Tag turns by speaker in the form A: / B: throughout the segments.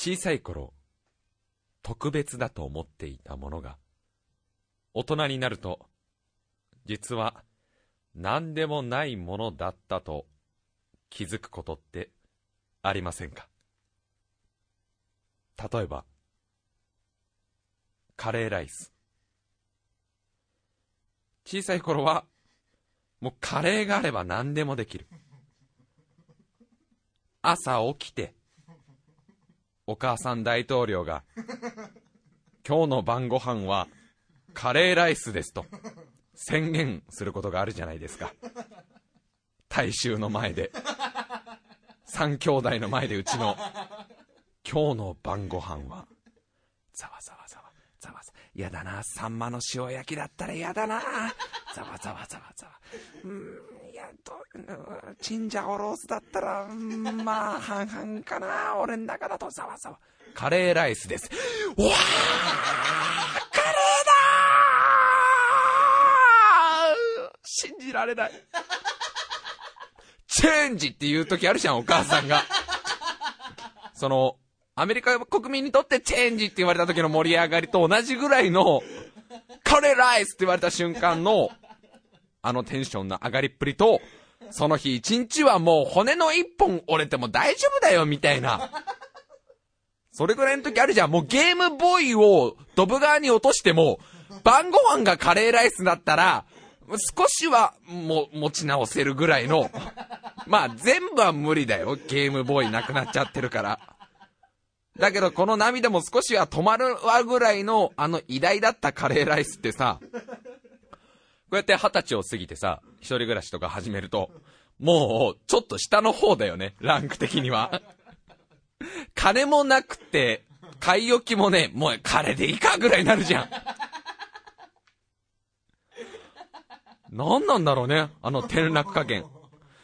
A: 小さい頃、特別だと思っていたものが、大人になると、実は何でもないものだったと気づくことってありませんか？例えば、カレーライス。小さい頃は、もうカレーがあれば何でもできる。朝起きて、お母さん大統領が、今日の晩ご飯はカレーライスですと宣言することがあるじゃないですか。大衆の前で。三兄弟の前でうちの、今日の晩ご飯は、ざわざわざわ、ざわざわ、やだな、サンマの塩焼きだったらやだな、ざわざわざわざわ。うん、いや、と、チンジャオロースだったら、まあ、半々かな、俺の中だとざわざわ。カレーライスです。わーカレーだー信じられない。チェンジっていう時あるじゃん、お母さんが。その、アメリカ国民にとってチェンジって言われた時の盛り上がりと同じぐらいの、カレーライスって言われた瞬間の、あのテンションの上がりっぷりと、その日一日はもう骨の一本折れても大丈夫だよ、みたいな。それぐらいの時あるじゃん。もうゲームボーイをドブ側に落としても、晩ご飯がカレーライスだったら、少しは、も、持ち直せるぐらいの、まあ全部は無理だよ。ゲームボーイなくなっちゃってるから。だけどこの涙も少しは止まるわぐらいの、あの偉大だったカレーライスってさ、こうやって二十歳を過ぎてさ、一人暮らしとか始めると、もう、ちょっと下の方だよね、ランク的には。金もなくて、買い置きもね、もうカレーでいいかぐらいになるじゃん。何なんだろうね、あの転落加減。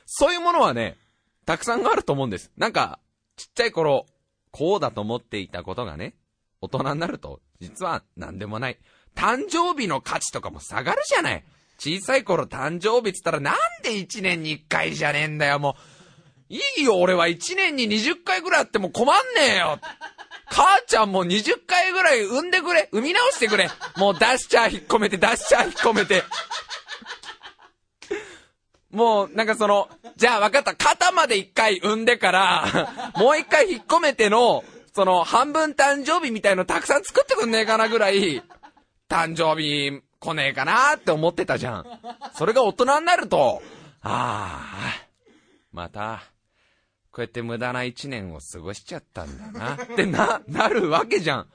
A: そういうものはね、たくさんあると思うんです。なんか、ちっちゃい頃、こうだと思っていたことがね、大人になると、実は何でもない。誕生日の価値とかも下がるじゃない。小さい頃誕生日っつったらなんで1年に1回じゃねえんだよ、もう。いいよ、俺は1年に20回ぐらいあっても困んねえよ。母ちゃんも20回ぐらい産んでくれ。産み直してくれ。もう出しちゃ引っ込めて、出しちゃ引っ込めて。もう、なんかその、じゃあ分かった。肩まで一回産んでから、もう一回引っ込めての、その、半分誕生日みたいのたくさん作ってくんねえかなぐらい、誕生日来ねえかなって思ってたじゃん。それが大人になると、ああ、また、こうやって無駄な一年を過ごしちゃったんだな。ってな、なるわけじゃん。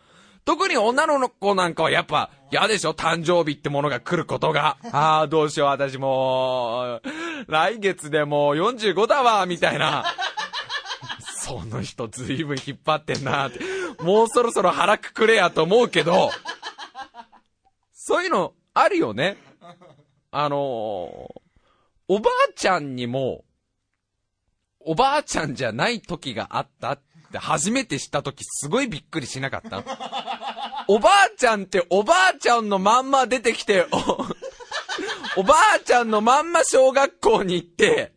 A: 特に女の子なんかはやっぱ嫌でしょ？誕生日ってものが来ることが。ああ、どうしよう、私もう、来月でもう45だわ、みたいな。その人ずいぶん引っ張ってんなって。もうそろそろ腹くくれやと思うけど、そういうのあるよね。あのー、おばあちゃんにも、おばあちゃんじゃない時があったって初めて知った時すごいびっくりしなかった？おばあちゃんっておばあちゃんのまんま出てきて、おばあちゃんのまんま小学校に行って、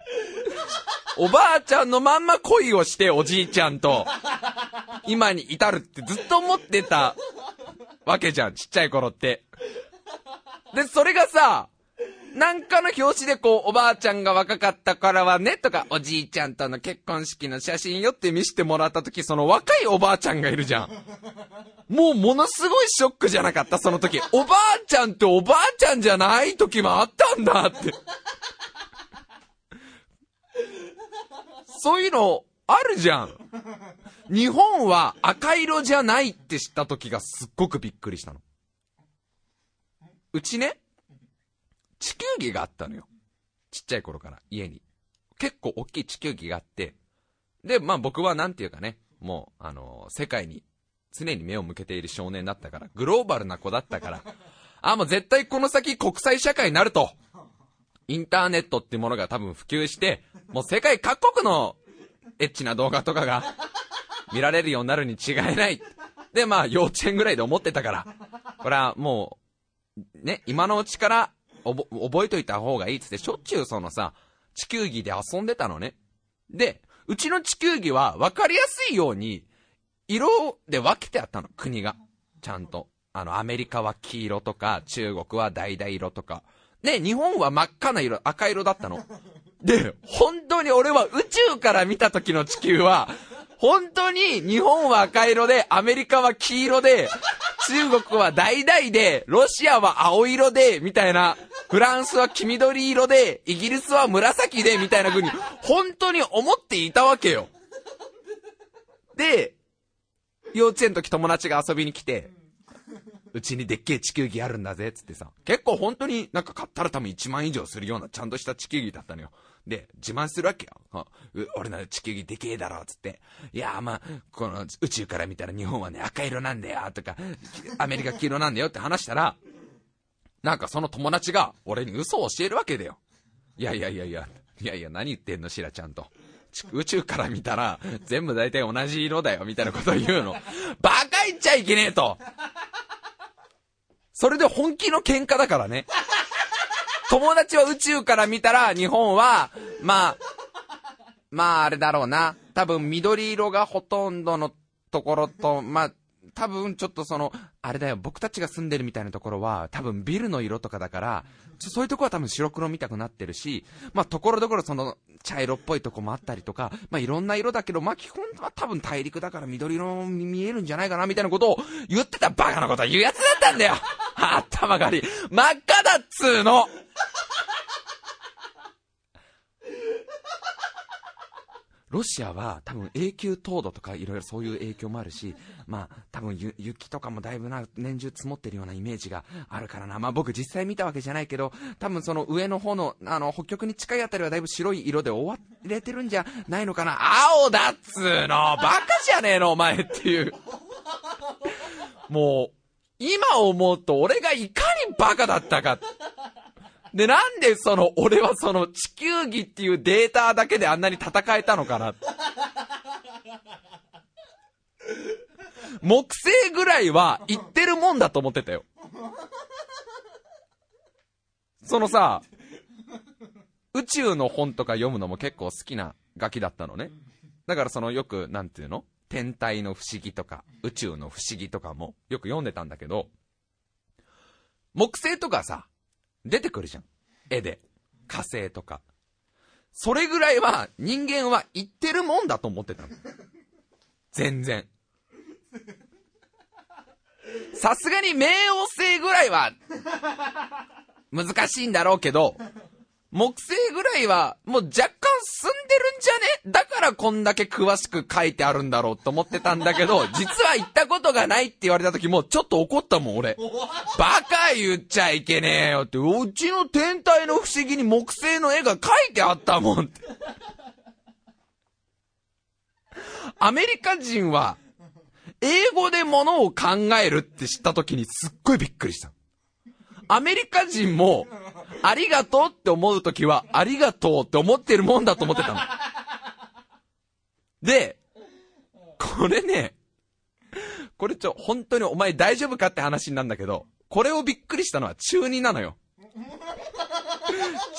A: おばあちゃんのまんま恋をしておじいちゃんと、今に至るってずっと思ってたわけじゃん、ちっちゃい頃って。で、それがさ、なんかの表紙でこう、おばあちゃんが若かったからはね、とか、おじいちゃんとの結婚式の写真よって見せてもらった時、その若いおばあちゃんがいるじゃん。もうものすごいショックじゃなかった、その時。おばあちゃんっておばあちゃんじゃない時もあったんだって。そういうの、あるじゃん。日本は赤色じゃないって知った時がすっごくびっくりしたの。うちね、地球儀があったのよ。ちっちゃい頃から家に。結構大きい地球儀があって、で、まあ僕はなんていうかね、もう、あのー、世界に常に目を向けている少年だったから、グローバルな子だったから、あ、もう絶対この先国際社会になると。インターネットってものが多分普及して、もう世界各国のエッチな動画とかが見られるようになるに違いない。で、まあ幼稚園ぐらいで思ってたから、これはもう、ね、今のうちから覚えといた方がいいっつって、しょっちゅうそのさ、地球儀で遊んでたのね。で、うちの地球儀は分かりやすいように、色で分けてあったの、国が。ちゃんと。あの、アメリカは黄色とか、中国は橙色とか。で、日本は真っ赤な色、赤色だったの。で、本当に俺は宇宙から見た時の地球は、本当に日本は赤色で、アメリカは黄色で、中国は橙で、ロシアは青色で、みたいな、フランスは黄緑色で、イギリスは紫で、みたいな風に、本当に思っていたわけよ。で、幼稚園の時友達が遊びに来て、うちにでっけえ地球儀あるんだぜ、つってさ。結構本当になんか買ったら多分1万以上するようなちゃんとした地球儀だったのよ。で、自慢するわけよ。俺の地球儀でけえだろ、つって。いや、まあ、この宇宙から見たら日本はね、赤色なんだよ、とか、アメリカ黄色なんだよって話したら、なんかその友達が俺に嘘を教えるわけだよ。いやいやいやいや、いやいや、何言ってんの、シラちゃんと。宇宙から見たら、全部大体同じ色だよ、みたいなことを言うの。バカ言っちゃいけねえとそれで本気の喧嘩だからね。友達は宇宙から見たら日本は、まあ、まああれだろうな。多分緑色がほとんどのところと、まあ、多分ちょっとその、あれだよ、僕たちが住んでるみたいなところは、多分ビルの色とかだから、そういうとこは多分白黒見たくなってるし、まあところどころその、茶色っぽいとこもあったりとか、まあいろんな色だけど、まあ基本は多分大陸だから緑色に見えるんじゃないかな、みたいなことを言ってたバカなこと言うやつだったんだよ 頭がり。真っ赤だっつーのロシアは多分永久凍土とかいろいろそういう影響もあるし、まあ多分雪とかもだいぶな年中積もってるようなイメージがあるからな。まあ僕実際見たわけじゃないけど、多分その上の方の、あの、北極に近いあたりはだいぶ白い色で覆われてるんじゃないのかな。青だっつーのバカじゃねえのお前っていう。もう、今思うと俺がいかにバカだったか。で、なんでその、俺はその地球儀っていうデータだけであんなに戦えたのかな。木星ぐらいは言ってるもんだと思ってたよ。そのさ、宇宙の本とか読むのも結構好きなガキだったのね。だからそのよく、なんていうの？天体の不思議とか、宇宙の不思議とかもよく読んでたんだけど、木星とかさ、出てくるじゃん。絵で。火星とか。それぐらいは人間は言ってるもんだと思ってたの。全然。さすがに冥王星ぐらいは難しいんだろうけど、木星ぐらいは、もう若干進んでるんじゃね？だからこんだけ詳しく書いてあるんだろうと思ってたんだけど、実は行ったことがないって言われた時も、ちょっと怒ったもん、俺。バカ言っちゃいけねえよって、うちの天体の不思議に木星の絵が描いてあったもんって。アメリカ人は、英語で物を考えるって知った時にすっごいびっくりした。アメリカ人も、ありがとうって思うときは、ありがとうって思ってるもんだと思ってたの。で、これね、これちょ、本当にお前大丈夫かって話なんだけど、これをびっくりしたのは中2なのよ。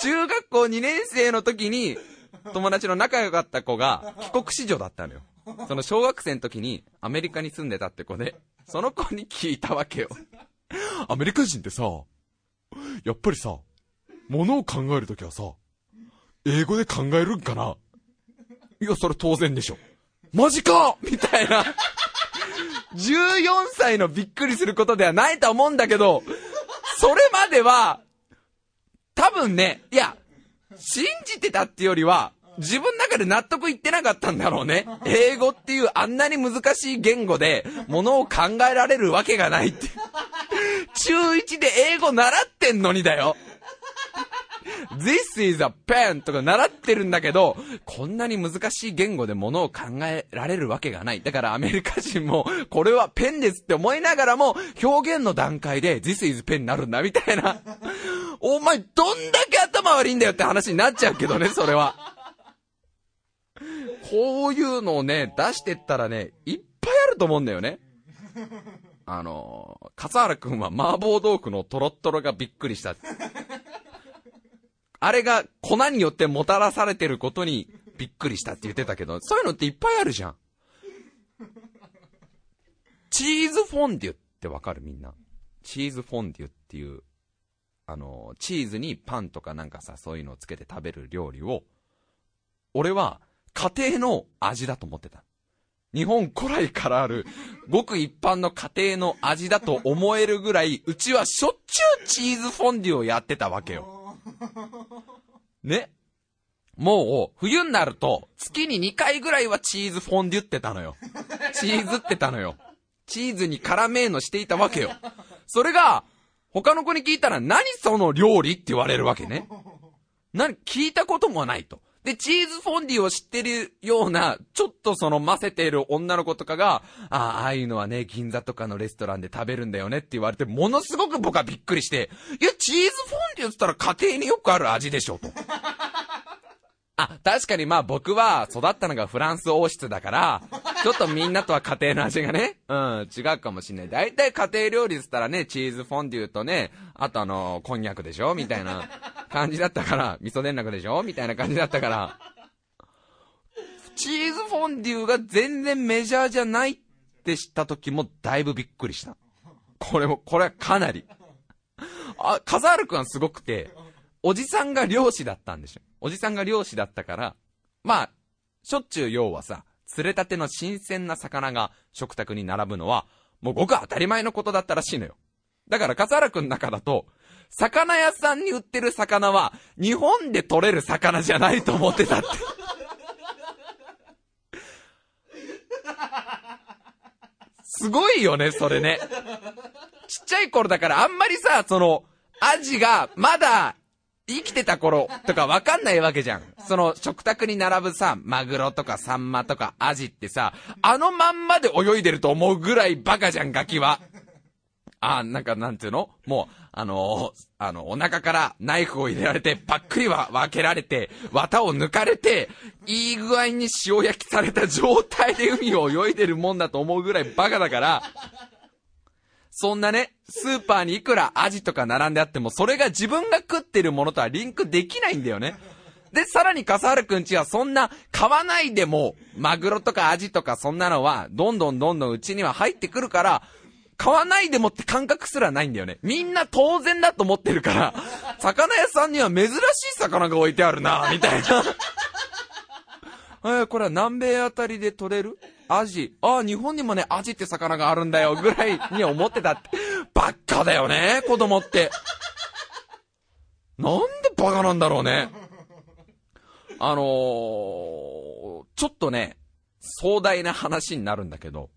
A: 中学校2年生の時に、友達の仲良かった子が帰国子女だったのよ。その小学生の時にアメリカに住んでたって子で、その子に聞いたわけよ。アメリカ人ってさ、やっぱりさ、ものを考えるときはさ、英語で考えるんかな?いや、それ当然でしょ。マジかみたいな。14歳のびっくりすることではないと思うんだけど、それまでは、多分ね、いや、信じてたっていうよりは、自分の中で納得いってなかったんだろうね。英語っていうあんなに難しい言語で、ものを考えられるわけがないって。中1で英語習ってんのにだよ。This is a pen とか習ってるんだけど、こんなに難しい言語で物を考えられるわけがない。だからアメリカ人も、これはペンですって思いながらも、表現の段階で This is pen になるんだみたいな。お前どんだけ頭悪いんだよって話になっちゃうけどね、それは。こういうのをね、出してったらね、いっぱいあると思うんだよね。あの、笠原くんは麻婆豆腐のトロットロがびっくりした。あれが粉によってもたらされてることにびっくりしたって言ってたけど、そういうのっていっぱいあるじゃん。チーズフォンデュってわかるみんな。チーズフォンデュっていう、あの、チーズにパンとかなんかさ、そういうのをつけて食べる料理を、俺は家庭の味だと思ってた。日本古来からある、ごく一般の家庭の味だと思えるぐらい、うちはしょっちゅうチーズフォンデュをやってたわけよ。ねもう、冬になると、月に2回ぐらいはチーズフォンデュってたのよ。チーズってたのよ。チーズに絡めーのしていたわけよ。それが、他の子に聞いたら、何その料理って言われるわけね。何、聞いたこともないと。で、チーズフォンデュを知ってるような、ちょっとその混ぜている女の子とかが、ああ、ああいうのはね、銀座とかのレストランで食べるんだよねって言われて、ものすごく僕はびっくりして、いや、チーズフォンデュって言ったら家庭によくある味でしょ、と。あ、確かにまあ僕は育ったのがフランス王室だから、ちょっとみんなとは家庭の味がね、うん、違うかもしんない。だいたい家庭料理っつったらね、チーズフォンデュとね、あとあの、こんにゃくでしょ？みたいな感じだったから、味噌田楽でしょ？みたいな感じだったから、チーズフォンデュが全然メジャーじゃないって知った時もだいぶびっくりした。これも、これはかなり。あ、カザール君はすごくて、おじさんが漁師だったんでしょ。おじさんが漁師だったから、まあ、しょっちゅう要はさ、釣れたての新鮮な魚が食卓に並ぶのは、もうごく当たり前のことだったらしいのよ。だから、笠原くんの中だと、魚屋さんに売ってる魚は、日本で取れる魚じゃないと思ってたって。すごいよね、それね。ちっちゃい頃だからあんまりさ、その、アジがまだ生きてた頃とかわかんないわけじゃん。その食卓に並ぶさ、マグロとかサンマとかアジってさ、あのまんまで泳いでると思うぐらいバカじゃん、ガキは。あ、なんかなんていうの？もう、あのー、あの、お腹からナイフを入れられて、パックリは分けられて、綿を抜かれて、いい具合に塩焼きされた状態で海を泳いでるもんだと思うぐらいバカだから、そんなね、スーパーにいくらアジとか並んであっても、それが自分が食ってるものとはリンクできないんだよね。で、さらに笠原くんちはそんな買わないでも、マグロとかアジとかそんなのは、どんどんどんどんうちには入ってくるから、買わないでもって感覚すらないんだよね。みんな当然だと思ってるから、魚屋さんには珍しい魚が置いてあるな、みたいな。え、これは南米あたりで取れる？アジ。ああ、日本にもね、アジって魚があるんだよ、ぐらいに思ってたって。ばっかだよね、子供って。なんでバカなんだろうね。あのー、ちょっとね、壮大な話になるんだけど、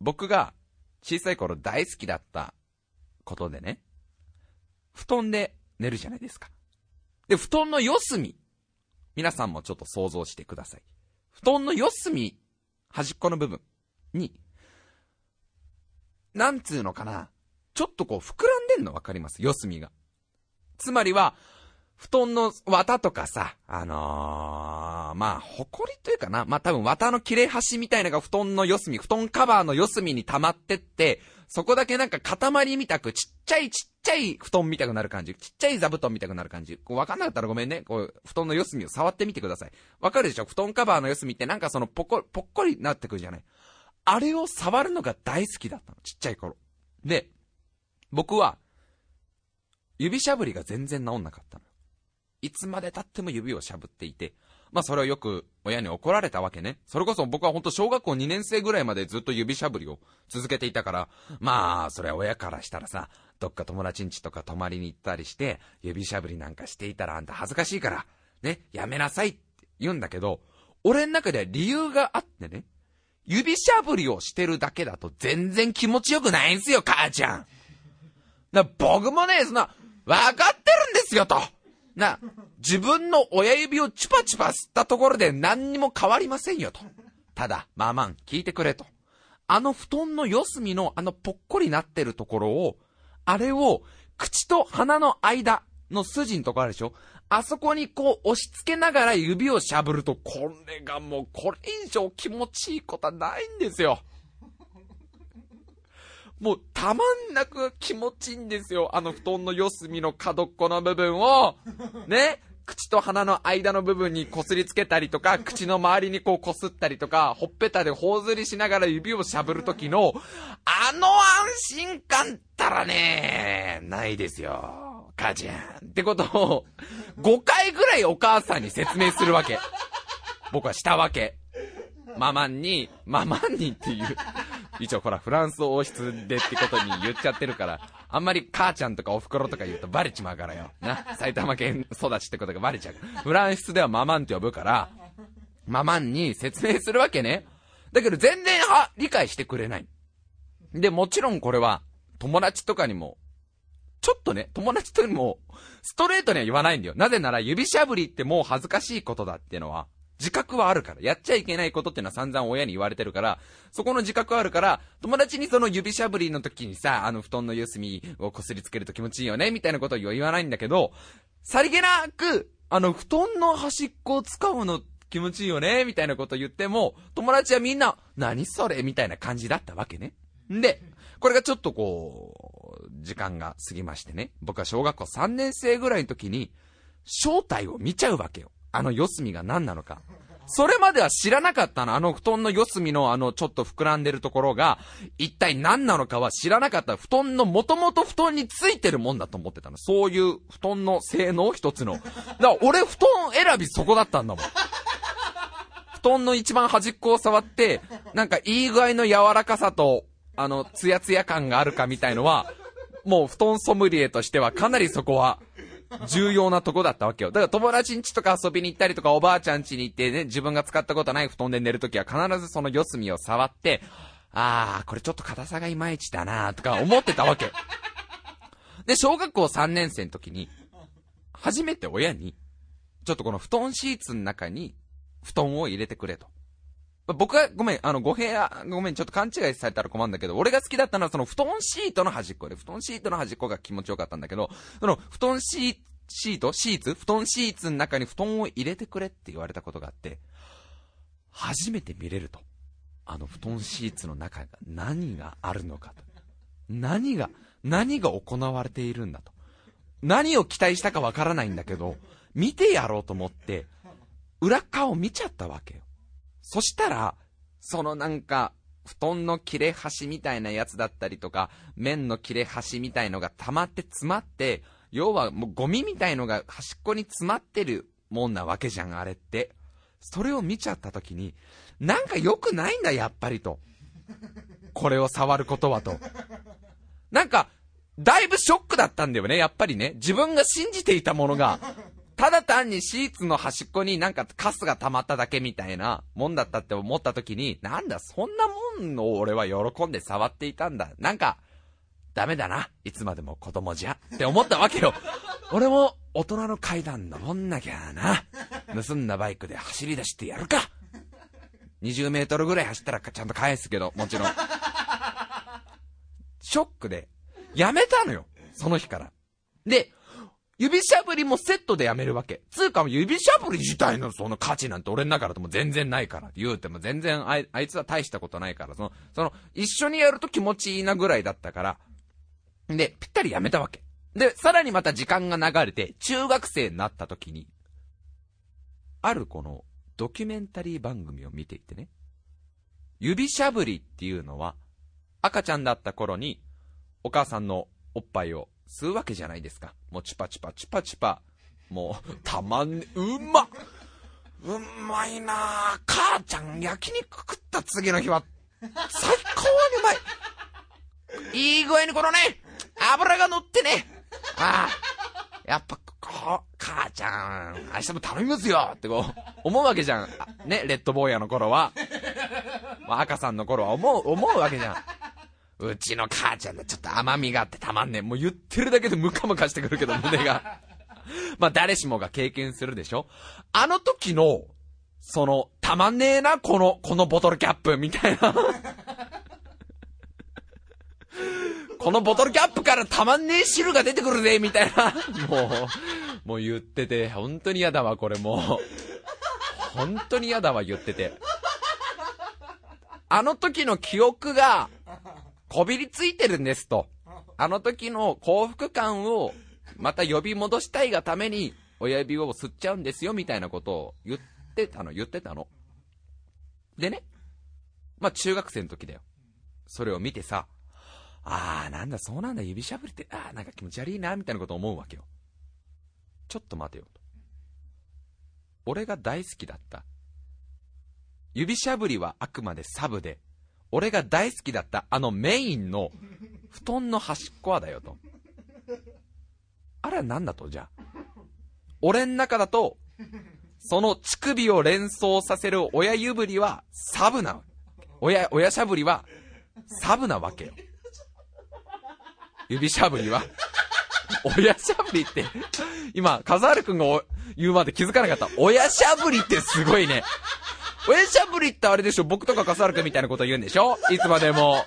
A: 僕が小さい頃大好きだったことでね、布団で寝るじゃないですか。で、布団の四隅。皆さんもちょっと想像してください。布団の四隅端っこの部分に、なんつうのかな、ちょっとこう膨らんでんの分かります？四隅が。つまりは、布団の綿とかさ、あのー、まあ、埃というかな。まあ多分綿の切れ端みたいなのが布団の四隅、布団カバーの四隅に溜まってって、そこだけなんか塊みたく、ちっちゃいちっちゃい布団みたくなる感じ。ちっちゃい座布団みたくなる感じ。こうわかんなかったらごめんね。こう、布団の四隅を触ってみてください。わかるでしょ？布団カバーの四隅ってなんかそのぽこ、ぽっこりなってくるじゃない。あれを触るのが大好きだったの。ちっちゃい頃。で、僕は、指しゃぶりが全然治んなかったの。いつまで経っても指をしゃぶっていて、まあそれをよく親に怒られたわけね。それこそ僕は本当小学校2年生ぐらいまでずっと指しゃぶりを続けていたから、まあそれは親からしたらさ、どっか友達ん家とか泊まりに行ったりして、指しゃぶりなんかしていたらあんた恥ずかしいから、ね、やめなさいって言うんだけど、俺の中では理由があってね、指しゃぶりをしてるだけだと全然気持ちよくないんすよ、母ちゃん。だ僕もね、そんな、わかってるんですよ、と。な、自分の親指をチュパチュパ吸ったところで何にも変わりませんよと。ただ、まあまあ、聞いてくれと。あの布団の四隅のあのぽっこりなってるところを、あれを口と鼻の間の筋のところあるでしょあそこにこう押し付けながら指をしゃぶると、これがもうこれ以上気持ちいいことはないんですよ。もうたまんなく気持ちいいんですよ。あの布団の四隅の角っこの部分を、ね、口と鼻の間の部分にこすりつけたりとか、口の周りにこうこすったりとか、ほっぺたで頬ずりしながら指をしゃぶるときの、あの安心感ったらね、ないですよ。母ちゃん。ってことを、5回ぐらいお母さんに説明するわけ。僕はしたわけ。ママンに、ママンにっていう。一応ほら、フランス王室でってことに言っちゃってるから、あんまり母ちゃんとかお袋とか言うとバレちまうからよ。な。埼玉県育ちってことがバレちゃう。フランスではママンって呼ぶから、ママンに説明するわけね。だけど全然、は、理解してくれない。で、もちろんこれは、友達とかにも、ちょっとね、友達とにも、ストレートには言わないんだよ。なぜなら指しゃぶりってもう恥ずかしいことだっていうのは、自覚はあるから。やっちゃいけないことってのは散々親に言われてるから、そこの自覚はあるから、友達にその指しゃぶりの時にさ、あの布団の四隅をこすりつけると気持ちいいよね、みたいなことを言わないんだけど、さりげなく、あの布団の端っこを使うの気持ちいいよね、みたいなこと言っても、友達はみんな、何それみたいな感じだったわけね。んで、これがちょっとこう、時間が過ぎましてね、僕は小学校3年生ぐらいの時に、正体を見ちゃうわけよ。あの四隅が何なのか。それまでは知らなかったの。あの布団の四隅のあのちょっと膨らんでるところが、一体何なのかは知らなかった。布団のもともと布団についてるもんだと思ってたの。そういう布団の性能一つの。だから俺布団選びそこだったんだもん。布団の一番端っこを触って、なんかいい具合の柔らかさと、あの、ツヤツヤ感があるかみたいのは、もう布団ソムリエとしてはかなりそこは重要なとこだったわけよ。だから友達ん家とか遊びに行ったりとか、おばあちゃん家に行ってね、自分が使ったことない布団で寝るときは必ずその四隅を触って、あー、これちょっと硬さがいまいちだなとか思ってたわけ。で、小学校3年生の時に、初めて親に、ちょっとこの布団シーツの中に布団を入れてくれと。僕は、ごめん、あの、語弊や、ごめん、ちょっと勘違いされたら困るんだけど、俺が好きだったのはその布団シートの端っこで、布団シートの端っこが気持ちよかったんだけど、その布団シーシートシーツ布団シーツの中に布団を入れてくれって言われたことがあって、初めて見れると。あの布団シーツの中が何があるのかと。何が、何が行われているんだと。何を期待したかわからないんだけど、見てやろうと思って、裏側を見ちゃったわけよ。そしたら、そのなんか、布団の切れ端みたいなやつだったりとか、麺の切れ端みたいのが溜まって詰まって、要はもうゴミみたいのが端っこに詰まってるもんなわけじゃん、あれって。それを見ちゃった時に、なんか良くないんだ、やっぱりと。これを触ることはと。なんか、だいぶショックだったんだよね、やっぱりね。自分が信じていたものが、ただ単にシーツの端っこになんかカスが溜まっただけみたいなもんだったって思った時に、なんだ、そんなもんを俺は喜んで触っていたんだ。なんか、ダメだな。いつまでも子供じゃ。って思ったわけよ。俺も大人の階段登んなきゃな。盗んだバイクで走り出してやるか。20メートルぐらい走ったらちゃんと返すけど、もちろん。ショックで、やめたのよ。その日から。で、指しゃぶりもセットでやめるわけ。つうか指しゃぶり自体のその価値なんて俺の中だとも全然ないから。言うても全然あいあいつは大したことないから。その、その、一緒にやると気持ちいいなぐらいだったから。で、ぴったりやめたわけ。で、さらにまた時間が流れて、中学生になった時に、あるこのドキュメンタリー番組を見ていてね。指しゃぶりっていうのは、赤ちゃんだった頃に、お母さんのおっぱいを吸うわけじゃないですか。もうチュパチュパチュパチュパ。もう、たまんね、うまうまいなぁ。母ちゃん焼肉食った次の日は、最高にうまい。いい具合にこのね、油が乗ってね。ああ、やっぱ、こ、母ちゃん、明日も頼みますよってこう、思うわけじゃん。ね、レッドボーヤの頃は。赤さんの頃は思う、思うわけじゃん。うちの母ちゃんでちょっと甘みがあってたまんねえ。もう言ってるだけでムカムカしてくるけど、胸が。まあ誰しもが経験するでしょあの時の、その、たまんねえな、この、このボトルキャップ、みたいな。このボトルキャップからたまんねえ汁が出てくるぜ、みたいな。もう、もう言ってて、本当に嫌だわ、これもう。本当に嫌だわ、言ってて。あの時の記憶が、こびりついてるんですと。あの時の幸福感をまた呼び戻したいがために、親指を吸っちゃうんですよ、みたいなことを言ってたの、言ってたの。でね、まあ中学生の時だよ。それを見てさ、あー、なんだ、そうなんだ、指しゃぶりって、あー、なんか気持ち悪いな、みたいなこと思うわけよ。ちょっと待てよと。俺が大好きだった。指しゃぶりはあくまでサブで、俺が大好きだったあのメインの布団の端っこはだよと。あれは何だと、じゃあ？俺ん中だと、その乳首を連想させる親指りはサブな、親、親しゃぶりはサブなわけよ。指しゃぶりは。親しゃぶりって、今、カザール君が言うまで気づかなかった。親しゃぶりってすごいね。親しゃぶりってあれでしょ？僕とかカザール君みたいなこと言うんでしょ？いつまでも。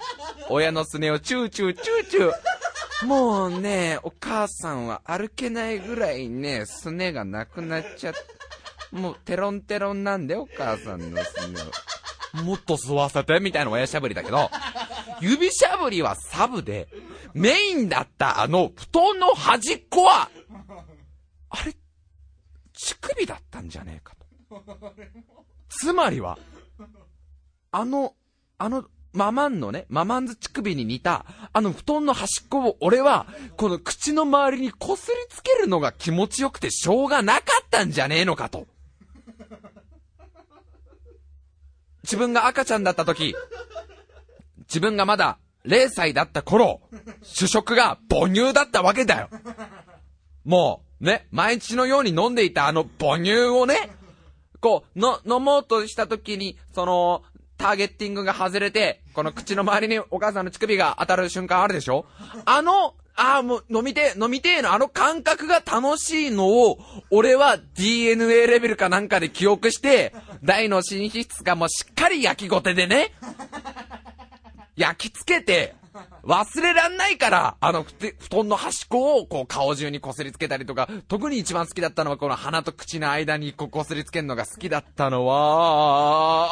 A: 親のすねをチューチューチューチュー。もうね、お母さんは歩けないぐらいね、すねがなくなっちゃって、もうテロンテロンなんでお母さんのすねを。もっと吸わせてみたいな親しゃぶりだけど、指しゃぶりはサブで、メインだったあの布団の端っこは、あれ、乳首だったんじゃねえかと。つまりは、あの、あの、ママンのね、ママンズ乳首に似た、あの布団の端っこを俺は、この口の周りにこすりつけるのが気持ちよくてしょうがなかったんじゃねえのかと。自分が赤ちゃんだった時、自分がまだ0歳だった頃、主食が母乳だったわけだよ。もう、ね、毎日のように飲んでいたあの母乳をね、こう、の、飲もうとした時に、その、ターゲッティングが外れて、この口の周りにお母さんの乳首が当たる瞬間あるでしょ？あの、ああ、もう飲みて飲みてえのあの感覚が楽しいのを、俺は DNA レベルかなんかで記憶して、大の寝室がもうしっかり焼きごてでね、焼き付けて、忘れらんないから、あの、布団の端っこを、こう、顔中にこすりつけたりとか、特に一番好きだったのは、この鼻と口の間に、こう、こすりつけるのが好きだったのは、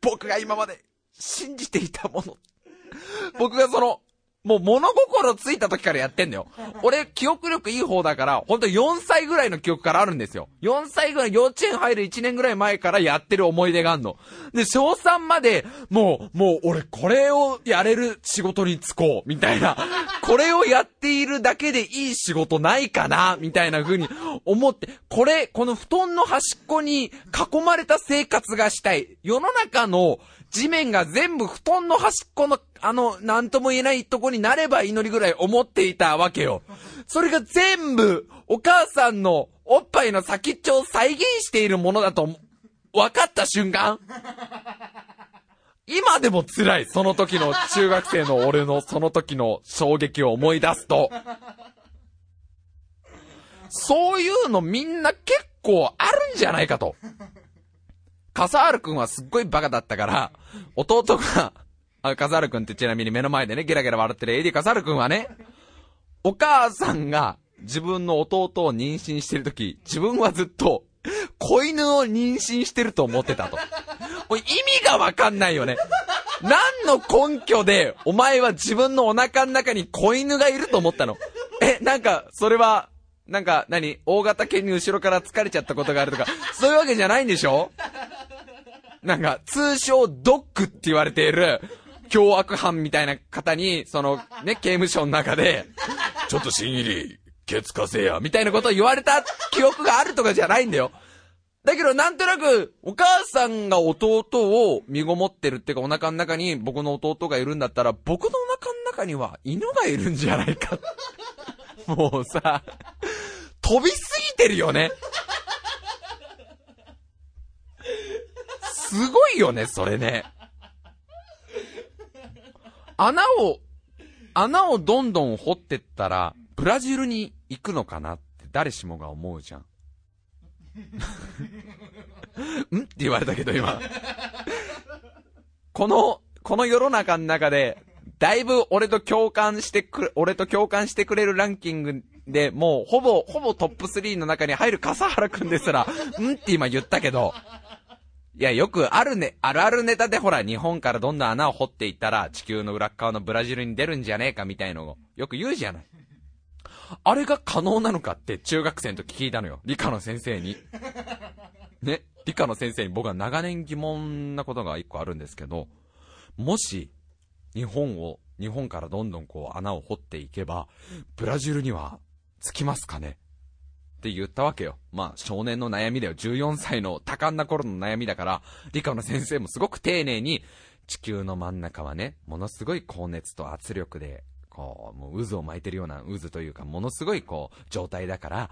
A: 僕が今まで信じていたもの。僕がその、もう物心ついた時からやってんだよ。俺、記憶力いい方だから、ほんと4歳ぐらいの記憶からあるんですよ。4歳ぐらい、幼稚園入る1年ぐらい前からやってる思い出があんの。で、小3まで、もう、もう俺これをやれる仕事に就こう、みたいな。これをやっているだけでいい仕事ないかな、みたいな風に思って、これ、この布団の端っこに囲まれた生活がしたい。世の中の地面が全部布団の端っこの、あの、なんとも言えないとこになればいいのにぐらい思っていたわけよ。それが全部、お母さんのおっぱいの先っちょを再現しているものだと、分かった瞬間今でも辛い。その時の中学生の俺のその時の衝撃を思い出すと。そういうのみんな結構あるんじゃないかと。カサール君はすっごいバカだったから、弟が、あ、カサール君ってちなみに目の前でね、ゲラゲラ笑ってる AD カサール君はね、お母さんが自分の弟を妊娠してるとき、自分はずっと、子犬を妊娠してると思ってたと。意味がわかんないよね。何の根拠で、お前は自分のお腹の中に子犬がいると思ったの？え、なんか、それは、なんか、何大型犬に後ろから疲れちゃったことがあるとか、そういうわけじゃないんでしょ？なんか、通称ドッグって言われている、凶悪犯みたいな方に、その、ね、刑務所の中で、ちょっと新入り、ケツ稼せや、みたいなことを言われた記憶があるとかじゃないんだよ。だけど、なんとなく、お母さんが弟を身ごもってるっていうか、お腹の中に僕の弟がいるんだったら、僕のお腹の中には犬がいるんじゃないか。もうさ、飛びすぎてるよね。すごいよね、それね。穴を、穴をどんどん掘ってったら、ブラジルに行くのかなって誰しもが思うじゃん。ん？って言われたけど今。この、この世の中の中で、だいぶ俺と共感してくれ、俺と共感してくれるランキングで、もうほぼ、ほぼトップ3の中に入る笠原くんですら、んって今言ったけど、いや、よくあるね、あるあるネタでほら、日本からどんどん穴を掘っていったら、地球の裏側のブラジルに出るんじゃねえかみたいのを、よく言うじゃない。あれが可能なのかって中学生の時聞いたのよ。理科の先生に。ね。理科の先生に僕は長年疑問なことが一個あるんですけど、もし、日本を、日本からどんどんこう穴を掘っていけば、ブラジルには着きますかね？って言ったわけよ。まあ、少年の悩みだよ。14歳の多感な頃の悩みだから、理科の先生もすごく丁寧に、地球の真ん中はね、ものすごい高熱と圧力で、こう、もう渦を巻いてるような渦というか、ものすごいこう、状態だから、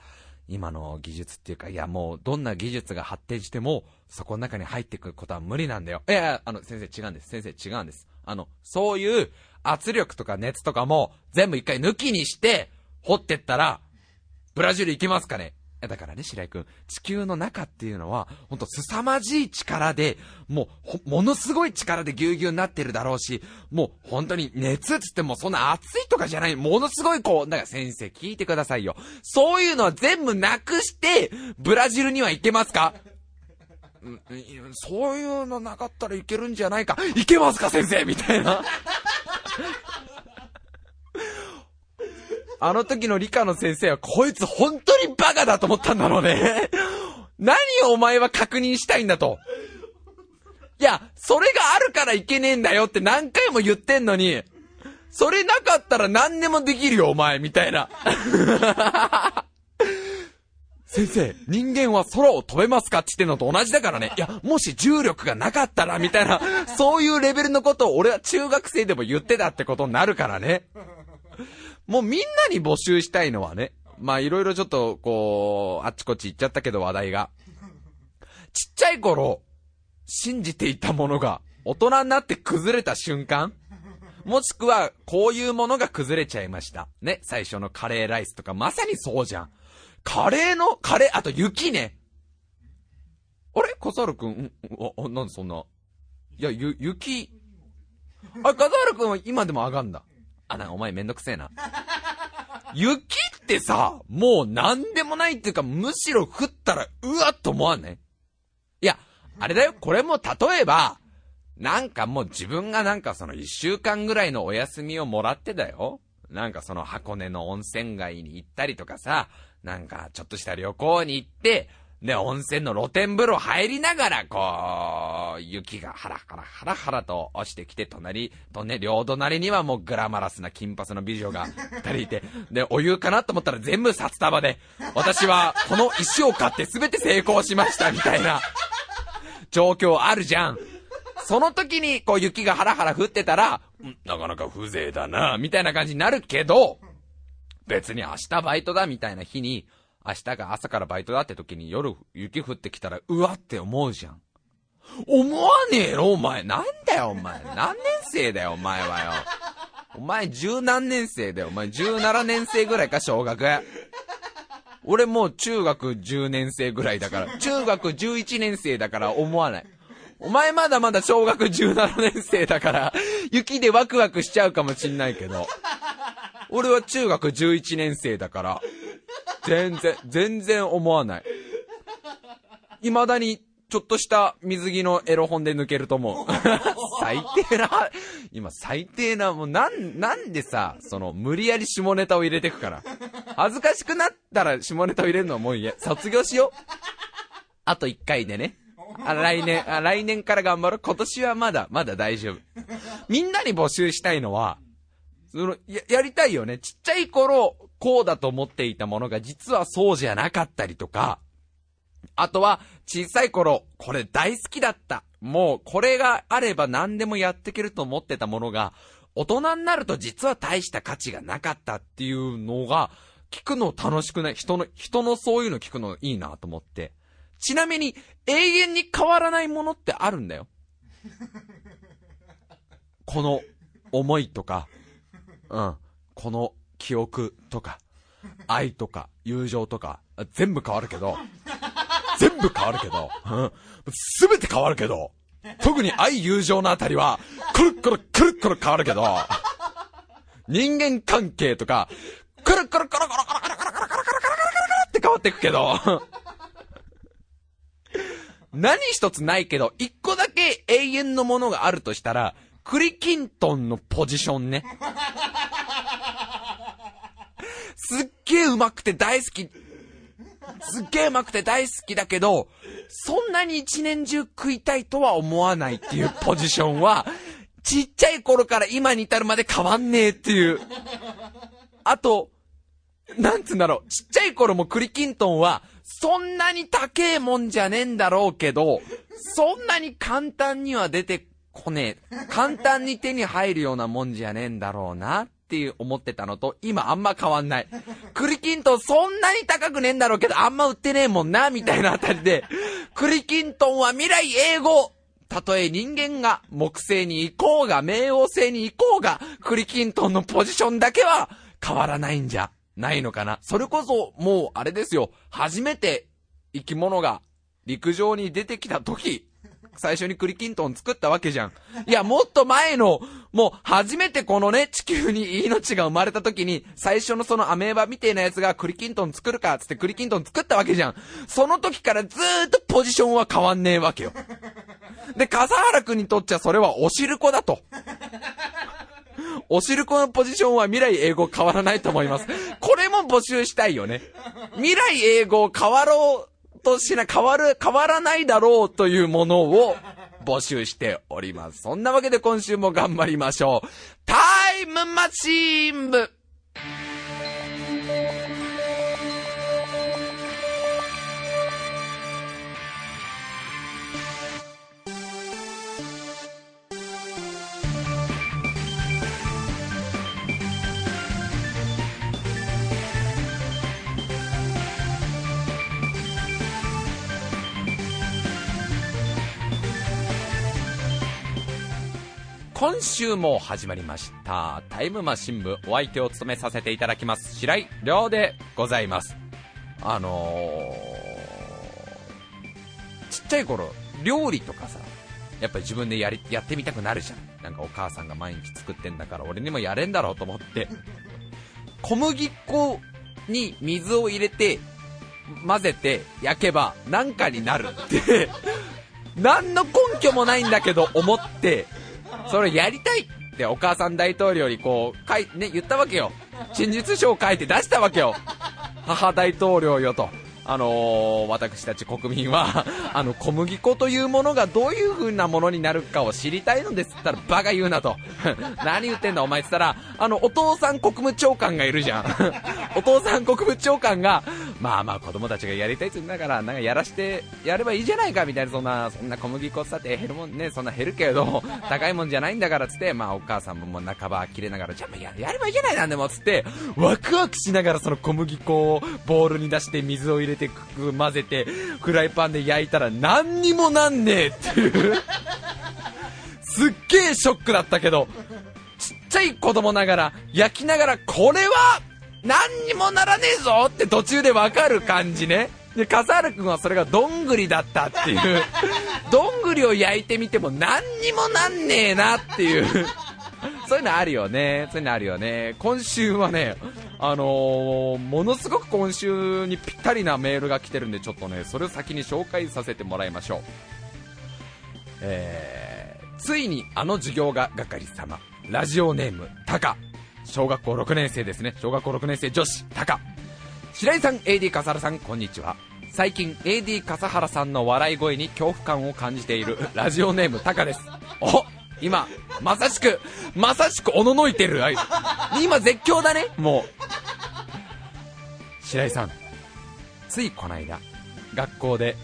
A: 今の技術っていうか、いやもう、どんな技術が発展しても、そこの中に入っていくことは無理なんだよ。いやいや、あの、先生違うんです。先生違うんです。あの、そういう圧力とか熱とかも、全部一回抜きにして、掘ってったら、ブラジル行きますかねだからね、白井くん、地球の中っていうのは、ほんと凄まじい力で、もう、ものすごい力でぎゅうぎゅうになってるだろうし、もう本当に熱っつってもそんな熱いとかじゃない、ものすごいこう、だから先生聞いてくださいよ。そういうのは全部なくして、ブラジルには行けますか？そういうのなかったらいけるんじゃないか。いけますか先生みたいな。あの時の理科の先生は、こいつ本当にバカだと思ったんだろうね。何をお前は確認したいんだと。いや、それがあるからいけねえんだよって何回も言ってんのに、それなかったら何でもできるよ、お前、みたいな。先生、人間は空を飛べますかって言ってんのと同じだからね。いや、もし重力がなかったら、みたいな、そういうレベルのことを俺は中学生でも言ってたってことになるからね。もうみんなに募集したいのはね、まあいろいろちょっとこう、あっちこっち行っちゃったけど話題が。ちっちゃい頃、信じていたものが大人になって崩れた瞬間もしくは、こういうものが崩れちゃいました。ね、最初のカレーライスとか、まさにそうじゃん。カレーの、カレー、あと雪ね。あれ？カザールくん、あ、なんでそんな？いや、ゆ、雪。あ、カザールくんは今でも上がんだ。あ、な、お前めんどくせえな。雪ってさ、もうなんでもないっていうか、むしろ降ったら、うわっと思わんねいや、あれだよ、これも例えば、なんかもう自分がなんかその一週間ぐらいのお休みをもらってだよ。なんかその箱根の温泉街に行ったりとかさ、なんかちょっとした旅行に行って、で、温泉の露天風呂入りながら、こう、雪がハラハラハラハラと落ちてきて、隣とね、両隣にはもうグラマラスな金髪の美女が二人いて、で、お湯かなと思ったら全部札束で、私はこの石を買って全て成功しましたみたいな、状況あるじゃん。その時に、こう雪がハラハラ降ってたら、なかなか風情だな、みたいな感じになるけど、別に明日バイトだみたいな日に、明日が朝からバイトだって時に夜雪降ってきたら、うわって思うじゃん。思わねえのお前。なんだよ、お前。何年生だよ、お前はよ。お前十何年生だよ。お前十七年生ぐらいか、小学。俺もう中学10年生ぐらいだから、中学11年生だから思わない。お前まだまだ小学17年生だから、雪でワクワクしちゃうかもしんないけど、俺は中学11年生だから、全然、全然思わない。未だに、ちょっとした水着のエロ本で抜けると思う。最低な、今最低な、もうなん、なんでさ、その、無理やり下ネタを入れてくから。恥ずかしくなったら下ネタを入れるのはもういいや。卒業しよう。あと一回でね。あ、来年、あ、来年から頑張る。今年はまだ、まだ大丈夫。みんなに募集したいのは、その、や、やりたいよね。ちっちゃい頃、こうだと思っていたものが実はそうじゃなかったりとか、あとは、小さい頃、これ大好きだった。もう、これがあれば何でもやっていけると思ってたものが、大人になると実は大した価値がなかったっていうのが、聞くの楽しくない人の、人のそういうの聞くのいいなと思って。ちなみに、永遠に変わらないものってあるんだよ。この思いとか、うん。この記憶とか、愛とか、友情とか、全部変わるけど、全部変わるけど、す、べ、て変わるけど、特に愛友情のあたりは、くるくるくるくる変わるけど、人間関係とか、くるくるくるくるくるくるくるくるくるくるって変わっていくけど、何一つないけど、一個だけ永遠のものがあるとしたら、クリキントンのポジションね。すっげえうまくて大好き。すっげえうまくて大好きだけど、そんなに一年中食いたいとは思わないっていうポジションは、ちっちゃい頃から今に至るまで変わんねえっていう。あと、なんつうんだろう、ちっちゃい頃も栗きんとんは、そんなに高えもんじゃねえんだろうけど、そんなに簡単には出てこね。簡単に手に入るようなもんじゃねえんだろうなっていう思ってたのと、今あんま変わんない。栗きんとんそんなに高くねえんだろうけど、あんま売ってねえもんな、みたいなあたりで、栗きんとんは未来英語たとえ人間が木星に行こうが、冥王星に行こうが、栗きんとんのポジションだけは変わらないんじゃないのかな。それこそ、もう、あれですよ。初めて生き物が陸上に出てきた時、最初にクリキントン作ったわけじゃん。いや、もっと前の、もう初めてこのね、地球に命が生まれた時に、最初のそのアメーバみたいなやつがクリキントン作るか、つってクリキントン作ったわけじゃん。その時からずーっとポジションは変わんねえわけよ。で、笠原くんにとっちゃそれはおしるこだと。おしるこのポジションは未来英語変わらないと思います。これも募集したいよね。未来英語変わろうとしな、変わる、変わらないだろうというものを募集しております。そんなわけで今週も頑張りましょう。タイムマシーン部今週も始まりました。タイムマシン部お相手を務めさせていただきます白井亮でございます。あのー、ちっちゃい頃料理とかさやっぱり自分でやりやってみたくなるじゃん。なんかお母さんが毎日作ってんだから俺にもやれんだろうと思って。小麦粉に水を入れて混ぜて焼けばなんかになるって。何の根拠もないんだけど思って。それやりたいってお母さん大統領にこう、書い、ね、言ったわけよ。真実書を書いて出したわけよ。母大統領よと。あのー、私たち国民は、あの、小麦粉というものがどういう風なものになるかを知りたいのですったら、バカ言うなと。何言ってんだお前って言ったら、あの、お父さん国務長官がいるじゃん。お父さん国務長官が、まあまあ子供たちがやりたいって言うんだから、なんかやらしてやればいいじゃないかみたいな、そんな、そんな小麦粉さて減るもんね、そんな減るけど、高いもんじゃないんだからっつって、まあお母さんももう半ば切れながら、じゃあややればいいじゃないなんでもっつって、ワクワクしながらその小麦粉をボウルに出して水を入れて混ぜて、フライパンで焼いたら何にもなんねえっていうすっげえショックだったけど、ちっちゃい子供ながら、焼きながら、これは何にもならねえぞって途中でわかる感じね。で、笠原くんはそれがどんぐりだったっていう。どんぐりを焼いてみても何にもなんねえなっていう。そういうのあるよね。そういうのあるよね。今週はね、あのー、ものすごく今週にぴったりなメールが来てるんで、ちょっとね、それを先に紹介させてもらいましょう。えー、ついにあの授業が係様、ラジオネーム、タカ。小学校6年生ですね。小学校6年生女子、タカ。白井さん、AD 笠原さん、こんにちは。最近 AD 笠原さんの笑い声に恐怖感を感じているラジオネームタカです。お今、まさしく、まさしくおののいてる。今絶叫だね、もう。白井さん、ついこないだ、学校で、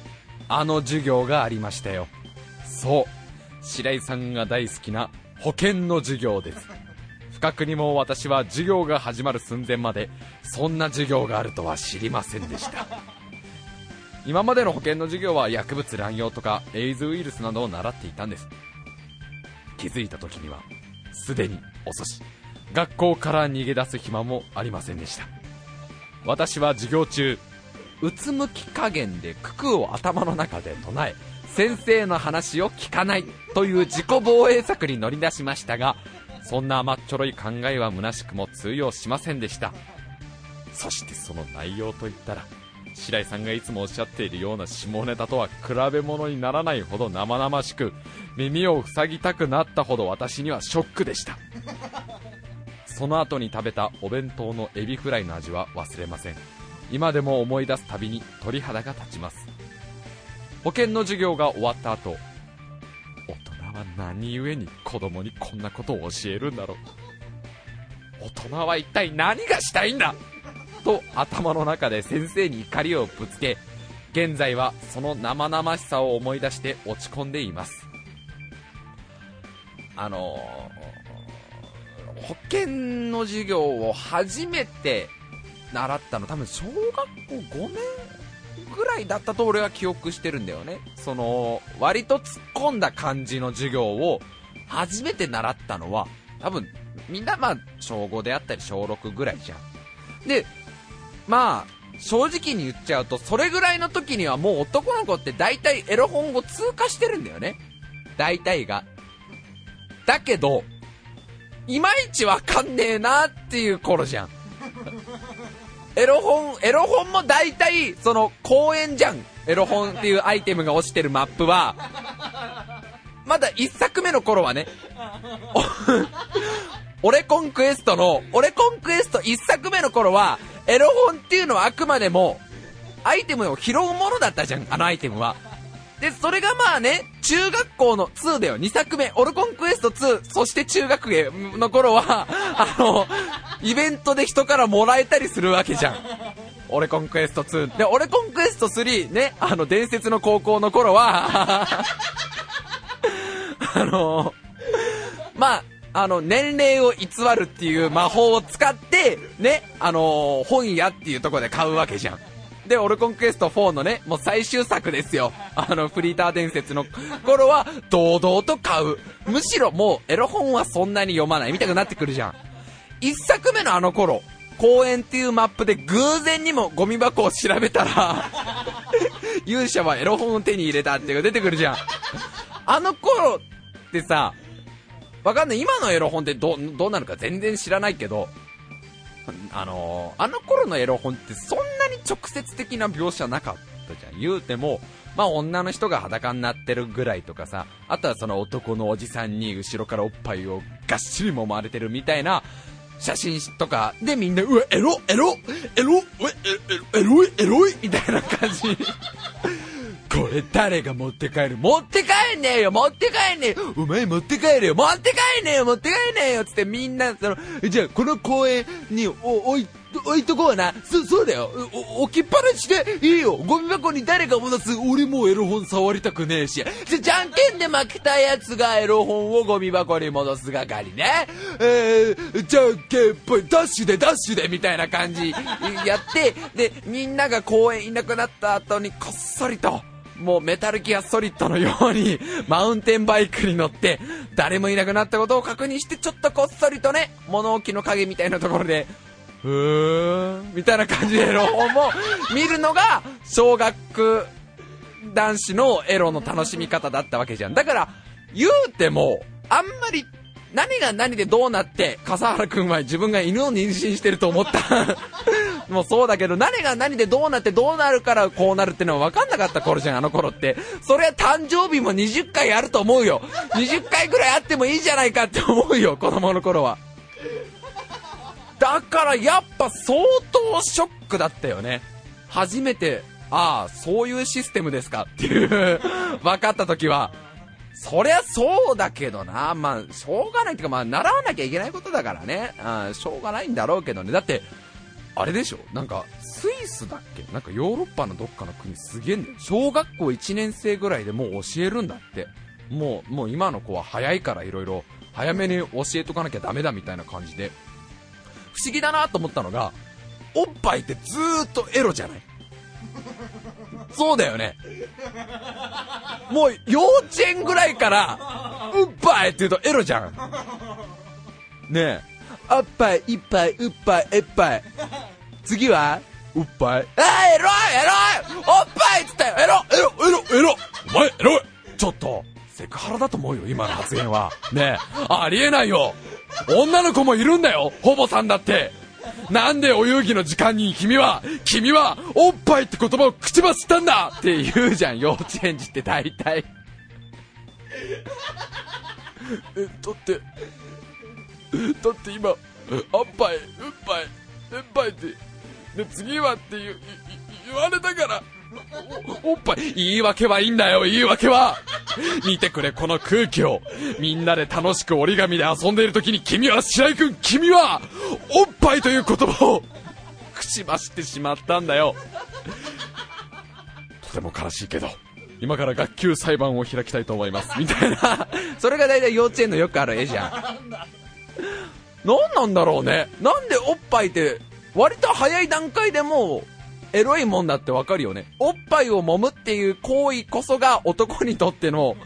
A: あの授業がありましたよ。そう、白井さんが大好きな保険の授業です。不覚にも私は授業が始まる寸前までそんな授業があるとは知りませんでした今までの保険の授業は薬物乱用とかエイズウイルスなどを習っていたんです気づいた時にはすでに遅し学校から逃げ出す暇もありませんでした。私は授業中うつむき加減で九九を頭の中で唱え先生の話を聞かないという自己防衛策に乗り出しましたがそんな甘っちょろい考えは虚しくも通用しませんでした。そしてその内容といったら白井さんがいつもおっしゃっているような下ネタとは比べ物にならないほど生々しく耳を塞ぎたくなったほど私にはショックでした。その後に食べたお弁当のエビフライの味は忘れません。今でも思い出すたびに鳥肌が立ちます。保険の授業が終わった後大人は何故に子供にこんなことを教えるんだろう。大人は一体何がしたいんだ？と頭の中で先生に怒りをぶつけ現在はその生々しさを思い出して落ち込んでいます。あのー、保険の授業を初めて習ったの多分小学校5年ぐらいだったと俺は記憶してるんだよね。その割と突っ込んだ感じの授業を初めて習ったのは多分みんなまあ小5であったり小6ぐらいじゃん。でまあ正直に言っちゃうとそれぐらいの時にはもう男の子って大体エロ本を通過してるんだよね。大体が。だけどいまいちわかんねえなっていう頃じゃん。エロ本、エロ本も大体、その、公園じゃん。エロ本っていうアイテムが落ちてるマップは、まだ一作目の頃はね、オレコンクエストの、オレコンクエスト一作目の頃は、エロ本っていうのはあくまでも、アイテムを拾うものだったじゃん、あのアイテムは。で、それがまあね、中学校の2だよ、2作目、オルコンクエスト2、そして中学芸の頃は、あの、イベントで人からもらえたりするわけじゃん。オレコンクエスト2。で、オレコンクエスト3、ね、あの、伝説の高校の頃はあの、まあ、あの、年齢を偽るっていう魔法を使って、ね、あの本屋っていうとこで買うわけじゃん。で、オルコンクエスト4のね、もう最終作ですよ。あの、フリーター伝説の頃は、堂々と買う。むしろもう、エロ本はそんなに読まないみたいになってくるじゃん。一作目のあの頃、公園っていうマップで偶然にもゴミ箱を調べたら勇者はエロ本を手に入れたっていうのが出てくるじゃん。あの頃ってさ、わかんない。今のエロ本ってどどうなるか全然知らないけど、あのー、あの頃のエロ本ってそんなに直接的な描写なかったじゃん。言うても、まあ女の人が裸になってるぐらいとかさ、あとはその男のおじさんに後ろからおっぱいをがっしり揉まれてるみたいな写真とかでみんな、うわ、エロエロエロエロエロいエロいみたいな感じ。これ誰が持って帰る？持って帰んねえよ持って帰んねえよお前持って帰れよ持って帰んねえよ持って帰んねえよつってみんな、その、じゃあこの公園に置い置いとこうな。そ、そうだよ。置きっぱなしでいいよ。ゴミ箱に誰が戻す？俺もエロ本触りたくねえし。じゃ、じゃんけんで負けたやつがエロ本をゴミ箱に戻す係ね。えー、じゃんけんぽい、ダッシュでダッシュでみたいな感じやって、で、みんなが公園いなくなった後にこっそりと、もうメタルギアソリッドのように、マウンテンバイクに乗って、誰もいなくなったことを確認して、ちょっとこっそりとね、物置の影みたいなところで、ふーん、みたいな感じでエロ本も 見るのが、小学男子のエロの楽しみ方だったわけじゃん。だから、言うても、あんまり、何が何でどうなって、笠原くんは自分が犬を妊娠してると思った もうそうだけど、何が何でどうなってどうなるからこうなるってのは分かんなかった頃じゃん、あの頃って。それは誕生日も20回あると思うよ。20回ぐらいあってもいいじゃないかって思うよ、子供の頃は。だからやっぱ相当ショックだったよね。初めて、ああ、そういうシステムですかっていう分かった時は、そりゃそうだけどな。まあ、しょうがないっていうか、まあ、習わなきゃいけないことだからね。あしょうがないんだろうけどね。だって、あれでしょ？なんか、スイスだっけ？なんかヨーロッパのどっかの国すげえんだよ。小学校1年生ぐらいでもう教えるんだって。もう、もう今の子は早いから色々、早めに教えとかなきゃダメだみたいな感じで。不思議だなと思ったのが、おっぱいってずーっとエロじゃない？そうだよね。もう幼稚園ぐらいから、うっぱいって言うとエロじゃん。ねえ。おっぱい、いっぱい、うっぱい、えっぱい。次はおっぱい。あー、エロいエロいおっぱいっつったよエロエロエロエロお前、エロいちょっと、セクハラだと思うよ、今の発言は。ねえ、ありえないよ女の子もいるんだよほぼさんだってなんでお遊戯の時間に君は、君は、おっぱいって言葉を口ばすったんだ！って言うじゃん、幼稚園児って大体。え、だって、だって今、おっぱい、うっぱい、うっぱいって、で、次はって言言われたから、おっぱい、言い訳はいいんだよ、言い訳は見てくれ、この空気を。みんなで楽しく折り紙で遊んでいる時に君は、白井君、君は、おっぱいという言葉を、口走ってしまったんだよ。とても悲しいけど。今から学級裁判を開きたいと思います。みたいな。それが大体幼稚園のよくある絵じゃん。何なんだろうね。なんでおっぱいって、割と早い段階でも、エロいもんだってわかるよね。おっぱいを揉むっていう行為こそが男にとっての、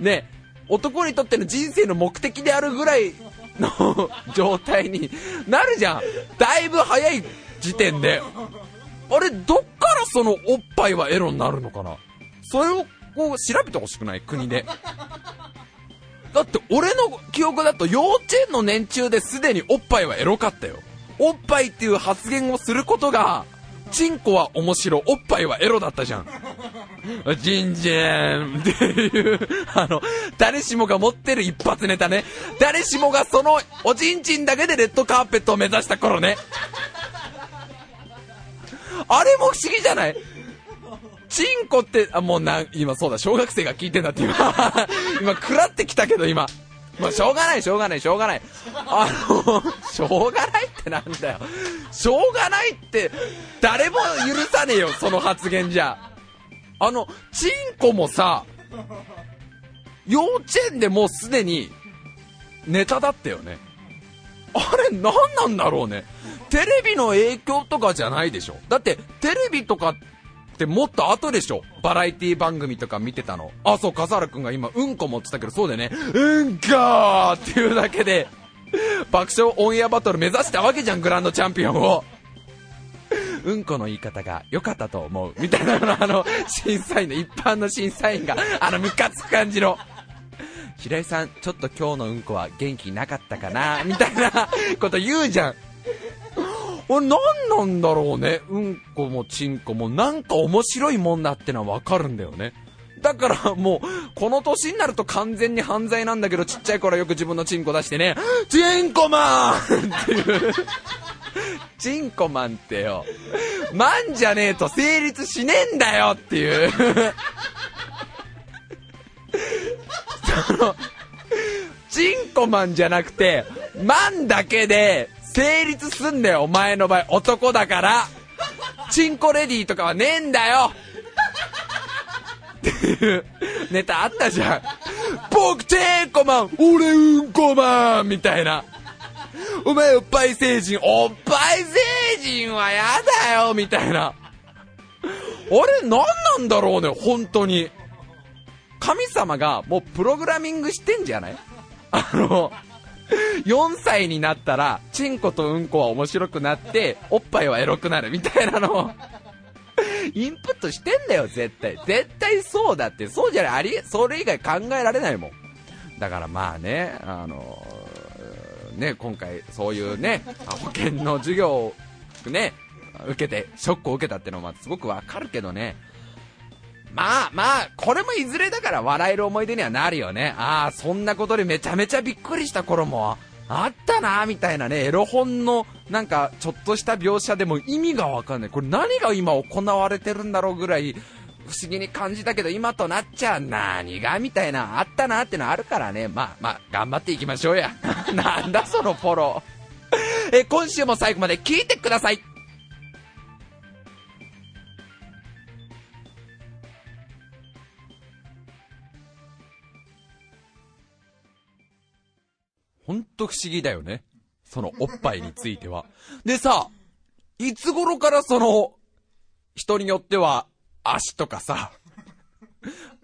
A: ね、男にとっての人生の目的であるぐらいの 状態になるじゃん。だいぶ早い時点で。あれ、どっからそのおっぱいはエロになるのかな？それをこう調べてほしくない？国で。だって俺の記憶だと幼稚園の年中ですでにおっぱいはエロかったよ。おっぱいっていう発言をすることがチンコは面白、おっぱいはエロだったじゃん。ジンジェンっていう、あの、誰しもが持ってる一発ネタね。誰しもがそのおちんちんだけでレッドカーペットを目指した頃ね。あれも不思議じゃない？チンコって、あ、もうな、今そうだ、小学生が聞いてんだって今。今、食らってきたけど今。まあ、しょうがない、しょうがない、しょうがない。あの、しょうがないってなんだよ。しょうがないって、誰も許さねえよ、その発言じゃ。あの、チンコもさ、幼稚園でもうすでに、ネタだったよね。あれ、何なんだろうね。テレビの影響とかじゃないでしょ。だって、テレビとかってもっと後でしょ？バラエティ番組とか見てたの。あ、そう、笠原くんが今、うんこ持ってたけど、そうだよね。うんこーっていうだけで、爆笑オンエアバトル目指したわけじゃん、グランドチャンピオンを。うんこの言い方が良かったと思う。みたいなの、あの、審査員の、一般の審査員が、あの、ムカつく感じの。平井さん、ちょっと今日のうんこは元気なかったかな？みたいなこと言うじゃん。俺何なんだろうね。うんこもちんこもなんか面白いもんだってのはわかるんだよね。だからもう、この年になると完全に犯罪なんだけど、ちっちゃい頃よく自分のチンコ出してね、チンコマンっていう。チンコマンってよ。マンじゃねえと成立しねえんだよっていう。その、チンコマンじゃなくて、マンだけで成立すんだよ、お前の場合。男だから。チンコレディーとかはねえんだよっていうネタあったじゃん。僕チンコマン俺うんこマンみたいな。お前おっぱい星人おっぱい星人はやだよみたいな。あれ何なんだろうね、本当に。神様がもうプログラミングしてんじゃない？あの、4歳になったら、チンコとうんこは面白くなって、おっぱいはエロくなるみたいなのをインプットしてんだよ、絶対。絶対そうだって。そうじゃない、あり、それ以外考えられないもん。だからまあね、あのー、ね、今回そういうね、保険の授業をね、受けて、ショックを受けたってのはすごくわかるけどね、まあまあ、これもいずれだから笑える思い出にはなるよね。ああ、そんなことでめちゃめちゃびっくりした頃もあったなみたいなね、エロ本のなんかちょっとした描写でも意味がわかんない。これ何が今行われてるんだろうぐらい不思議に感じたけど今となっちゃ何がみたいなあったなってのあるからね。まあまあ、頑張っていきましょうや。なんだそのフォロー。え、今週も最後まで聞いてください。ほんと不思議だよね。そのおっぱいについては。でさ、いつ頃からその、人によっては足とかさ、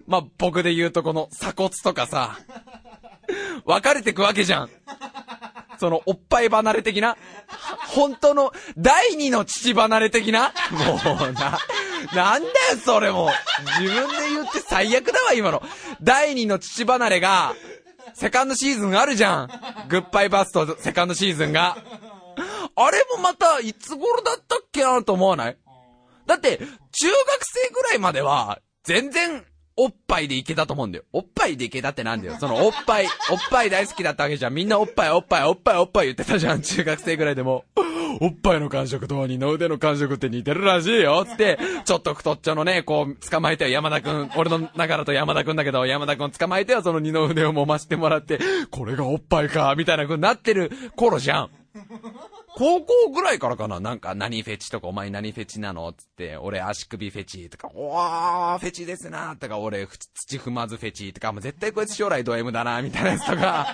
A: まあ、僕で言うとこの鎖骨とかさ、分かれてくわけじゃん。そのおっぱい離れ的な、本当の第二の父離れ的な、もうな、なんだよそれも。自分で言って最悪だわ今の。第二の父離れが、セカンドシーズンあるじゃん。グッバイバストセカンドシーズンが。あれもまた、いつ頃だったっけなと思わない？だって、中学生ぐらいまでは、全然、おっぱいでいけたと思うんだよ。おっぱいでいけたってなんだよ。そのおっぱい、おっぱい大好きだったわけじゃん。みんなおっぱい、おっぱい、おっぱい、おっぱい言ってたじゃん。中学生ぐらいでも。おっぱいの感触と二の腕の感触って似てるらしいよ。つって、ちょっと太っちょのね、こう、捕まえてよ、山田くん。俺の中だと山田くんだけど、山田くん捕まえてよ、その二の腕を揉ましてもらって、これがおっぱいか、みたいな風になってる頃じゃん。高校ぐらいからかななんか何フェチとかお前何フェチなの？つって、俺足首フェチとか、おー、フェチですなとか、俺土踏まずフェチとか、もう絶対こいつ将来ド M だなみたいなやつとか。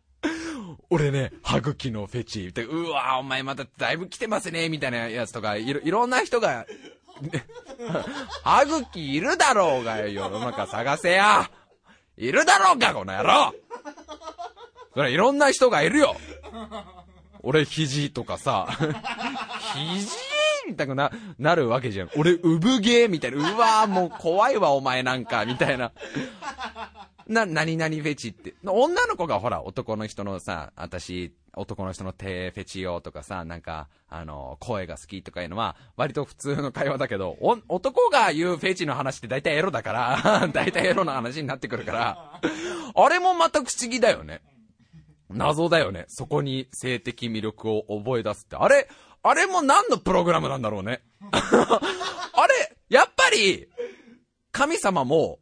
A: 俺ね、歯茎のフェチ。で、うわお前まただいぶ来てますね、みたいなやつとか、いろ、いろんな人が、歯茎いるだろうがよ、世の中探せや。いるだろうか、この野郎それいろんな人がいるよ。俺肘とかさ、肘みたいな、なるわけじゃん。俺、産毛みたいな。うわーもう怖いわ、お前なんか、みたいな。な、何々フェチって。女の子がほら、男の人のさ、私、男の人の手フェチよとかさ、なんか、あの、声が好きとかいうのは、割と普通の会話だけど、男が言うフェチの話って大体エロだから、大体エロの話になってくるから、あれもまた不思議だよね。謎だよね。そこに性的魅力を覚え出すって。あれ、あれも何のプログラムなんだろうね。あれ、やっぱり、神様も、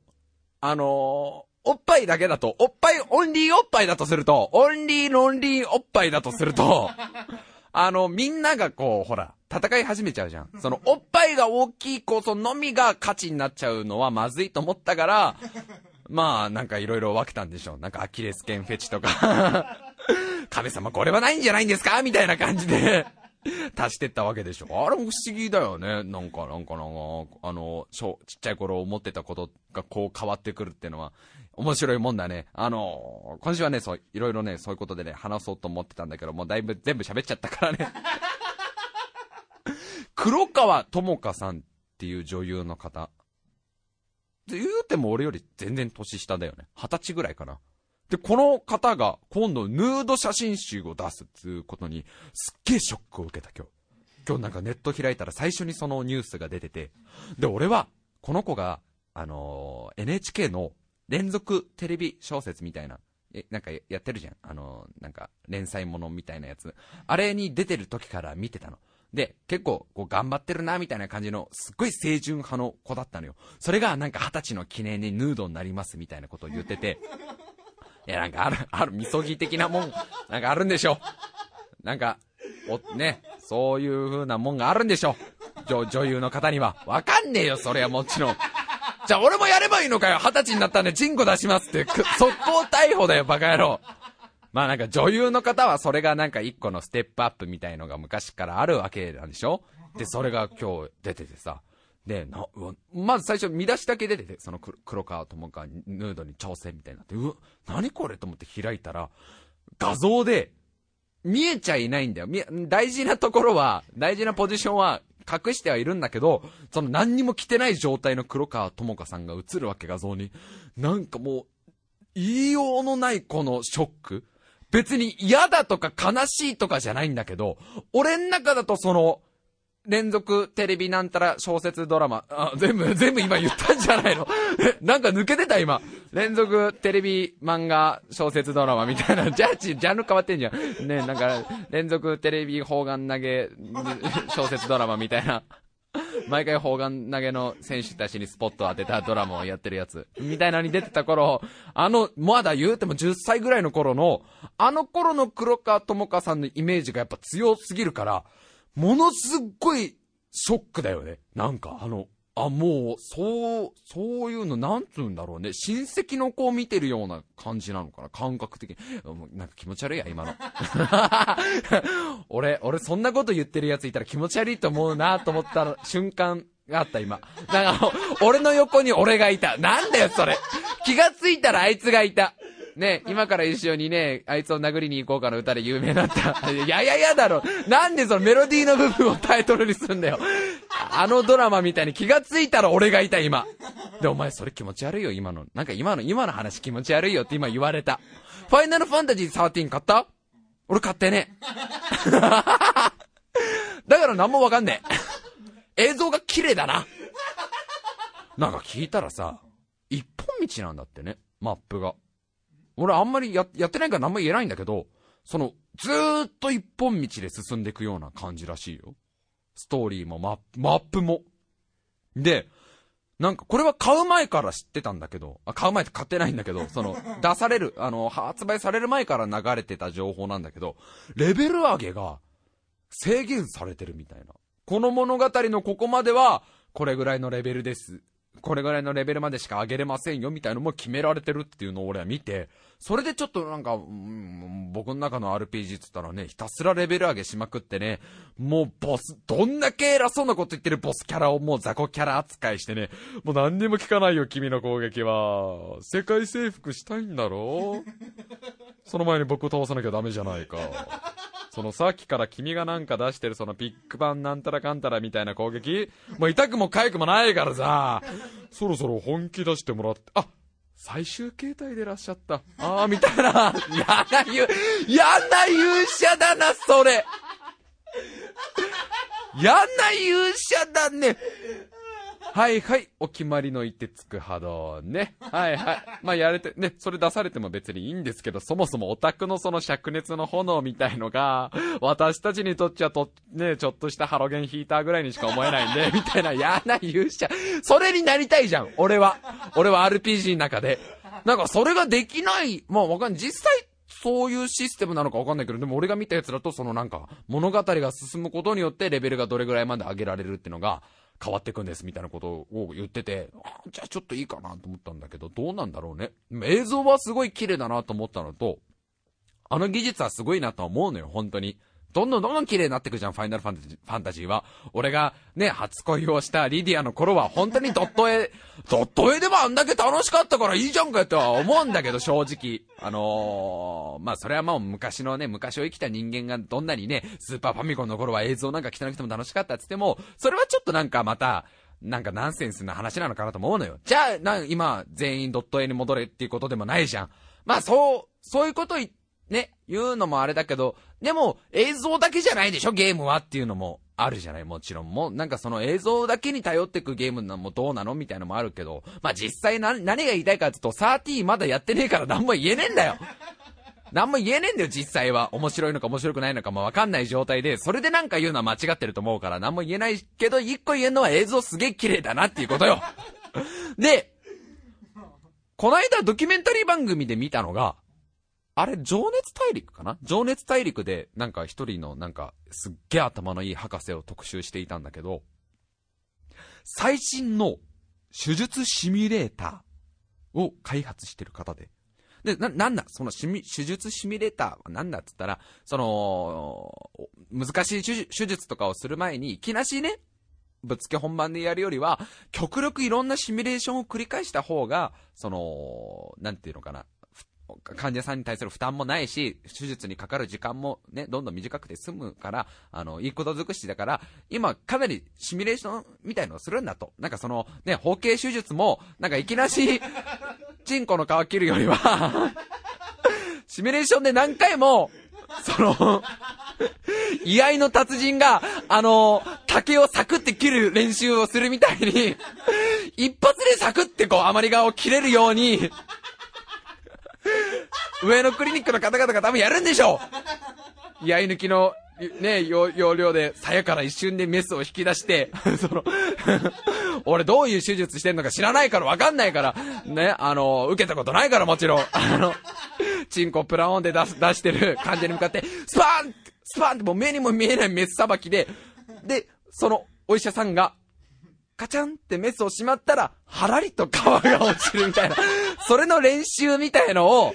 A: あのー、おっぱいだけだと、おっぱい、オンリーおっぱいだとすると、オンリーロンリーおっぱいだとすると、あの、みんながこう、ほら、戦い始めちゃうじゃん。その、おっぱいが大きいことのみが価値になっちゃうのはまずいと思ったから、まあ、なんかいろいろ分けたんでしょう。なんかアキレス腱フェチとか 神様これはないんじゃないんですか？みたいな感じで足してったわけでしょ。あれも不思議だよね。なんか、なんか、なんか、あの、ちっちゃい頃思ってたことがこう変わってくるっていうのは、面白いもんだね。あの、今週はね、そう、いろいろね、そういうことでね、話そうと思ってたんだけど、もうだいぶ全部喋っちゃったからね。黒川智香さんっていう女優の方。言うても俺より全然年下だよね。二十歳ぐらいかな。で、この方が今度ヌード写真集を出すっていうことにすっげえショックを受けた今日。今日なんかネット開いたら最初にそのニュースが出てて。で、俺はこの子が、あのー、NHK の連続テレビ小説みたいな、え、なんかやってるじゃん。あのー、なんか連載ものみたいなやつ。あれに出てる時から見てたの。で、結構、こう、頑張ってるな、みたいな感じの、すっごい清純派の子だったのよ。それが、なんか、二十歳の記念にヌードになります、みたいなことを言ってて、いや、なんか、ある、ある、みそぎ的なもん、なんかあるんでしょ。なんか、お、ね、そういう風なもんがあるんでしょ。女、女優の方には。わかんねえよ、それはもちろん。じゃあ、俺もやればいいのかよ。二十歳になったんで、チンコ出しますって、速攻逮捕だよ、バカ野郎。まあなんか女優の方はそれがなんか一個のステップアップみたいのが昔からあるわけなんでしょ？で、それが今日出ててさ。で、な、まず最初見出しだけ出てて、その黒川智香ヌードに挑戦みたいになって、うわ、何これと思って開いたら、画像で、見えちゃいないんだよ。大事なところは、大事なポジションは隠してはいるんだけど、その何にも着てない状態の黒川智香さんが映るわけ画像に。なんかもう、言いようのないこのショック別に嫌だとか悲しいとかじゃないんだけど、俺ん中だとその、連続テレビなんたら小説ドラマ、あ、全部、全部今言ったんじゃないの？なんか抜けてた今。連続テレビ漫画小説ドラマみたいな。ジャッジ、ジャンル変わってんじゃん。ね、なんか、連続テレビ砲丸投げ小説ドラマみたいな。毎回砲丸投げの選手たちにスポットを当てたドラマをやってるやつ。みたいなのに出てた頃、あの、まだ言うても10歳ぐらいの頃の、あの頃の黒川智香さんのイメージがやっぱ強すぎるから、ものすっごいショックだよね。なんか、あの、あ、もう、そう、そういうの、なんつうんだろうね。親戚の子を見てるような感じなのかな感覚的に。なんか気持ち悪いや、今の。俺、俺そんなこと言ってるやついたら気持ち悪いと思うなと思った瞬間があった、今。だか、俺の横に俺がいた。なんだよ、それ。気がついたらあいつがいた。ね、今から一緒にね、あいつを殴りに行こうかの歌で有名だった。いやいやいやだろ。なんでそのメロディーの部分をタイトルにすんだよ。あのドラマみたいに気がついたら俺がいた、今。で、お前それ気持ち悪いよ、今の。なんか今の、今の話気持ち悪いよって今言われた。ファイナルファンタジー13買った？俺買ってね。だから何もわかんねえ。映像が綺麗だな。なんか聞いたらさ、一本道なんだってね、マップが。俺あんまりややってないから何も言えないんだけど、その、ずーっと一本道で進んでいくような感じらしいよ。ストーリーもママップも。で、なんかこれは買う前から知ってたんだけど、あ買う前って買ってないんだけど、その、出される、あの、発売される前から流れてた情報なんだけど、レベル上げが制限されてるみたいな。この物語のここまでは、これぐらいのレベルです。これぐらいのレベルまでしか上げれませんよみたいのも決められてるっていうのを俺は見て、それでちょっとなんか、うん、僕の中の RPG っつったらね、ひたすらレベル上げしまくってね、もうボス、どんだけ偉そうなこと言ってるボスキャラをもう雑魚キャラ扱いしてね、もう何にも聞かないよ君の攻撃は。世界征服したいんだろ？その前に僕を倒さなきゃダメじゃないか。そのさっきから君がなんか出してるそのビッグバンなんたらかんたらみたいな攻撃もう痛くも痒くもないからさ、そろそろ本気出してもらって、あ最終形態でいらっしゃった。ああ、みたいな。嫌な勇、嫌な勇者だな、それ。嫌な勇者だね。はいはい、お決まりのいてつく波動ね。はいはい。まあやれて、ね、それ出されても別にいいんですけど、そもそもオタクのその灼熱の炎みたいのが、私たちにとっちゃと、ね、ちょっとしたハロゲンヒーターぐらいにしか思えないんで、みたいな嫌な勇者。それになりたいじゃん、俺は。俺は RPG の中で。なんかそれができない、まあわかんない。実際、そういうシステムなのかわかんないけど、でも俺が見たやつだと、そのなんか、物語が進むことによってレベルがどれぐらいまで上げられるっていうのが、変わっていくんですみたいなことを言ってて、じゃあちょっといいかなと思ったんだけど、どうなんだろうね。映像はすごい綺麗だなと思ったのと、あの技術はすごいなと思うのよ、本当に。どんどんどんどん綺麗になってくじゃん、ファイナルファンタジーファンタジーは。俺がね、初恋をしたリディアの頃は、本当にドット絵、ドット絵でもあんだけ楽しかったからいいじゃんかよとは思うんだけど、正直。あのー、まあ、それはもう昔のね、昔を生きた人間がどんなにね、スーパーファミコンの頃は映像なんか汚くても楽しかったっつっても、それはちょっとなんかまた、なんかナンセンスな話なのかなと思うのよ。じゃあ、な、今、全員ドット絵に戻れっていうことでもないじゃん。まあ、そう、そういうこと言って、ね、言うのもあれだけど、でも映像だけじゃないでしょ、ゲームはっていうのもあるじゃない、もちろん。もう、なんかその映像だけに頼ってくゲームなのもどうなのみたいなのもあるけど、まあ実際何、何が言いたいかって言うと、30まだやってねえから何も言えねえんだよ。何も言えねえんだよ、実際は。面白いのか面白くないのかもわかんない状態で、それでなんか言うのは間違ってると思うから何も言えないけど、一個言えるのは映像すげえ綺麗だなっていうことよ。で、この間ドキュメンタリー番組で見たのが、あれ、情熱大陸かな？情熱大陸で、なんか一人の、なんか、すっげえ頭のいい博士を特集していたんだけど、最新の手術シミュレーターを開発してる方で。で、な、なんだ、そのシミ、手術シミュレーターはなんだっつったら、その、難しい手術とかをする前に、いきなしね、ぶっつけ本番でやるよりは、極力いろんなシミュレーションを繰り返した方が、その、なんていうのかな、患者さんに対する負担もないし、手術にかかる時間もね、どんどん短くて済むから、あの、いいこと尽くしだから、今かなりシミュレーションみたいのをするんだと。なんかその、ね、包茎手術も、なんかいきなし、チンコの皮切るよりは シミュレーションで何回も、その、居合の達人が、あの、竹をサクって切る練習をするみたいに、一発でサクってこう、余り顔を切れるように、上のクリニックの方々が多分やるんでしょう。居合抜きの、ね、容量で、さやから一瞬でメスを引き出して、その俺どういう手術してんのか知らないからわかんないから、ね、あの、受けたことないからもちろん、あの、チンコプラオンで出す、出してる患者に向かって、スパーンスパーンってもう目にも見えないメスさばきで、で、そのお医者さんが、カチャンってメスをしまったら、はらりと皮が落ちるみたいな、それの練習みたいのを、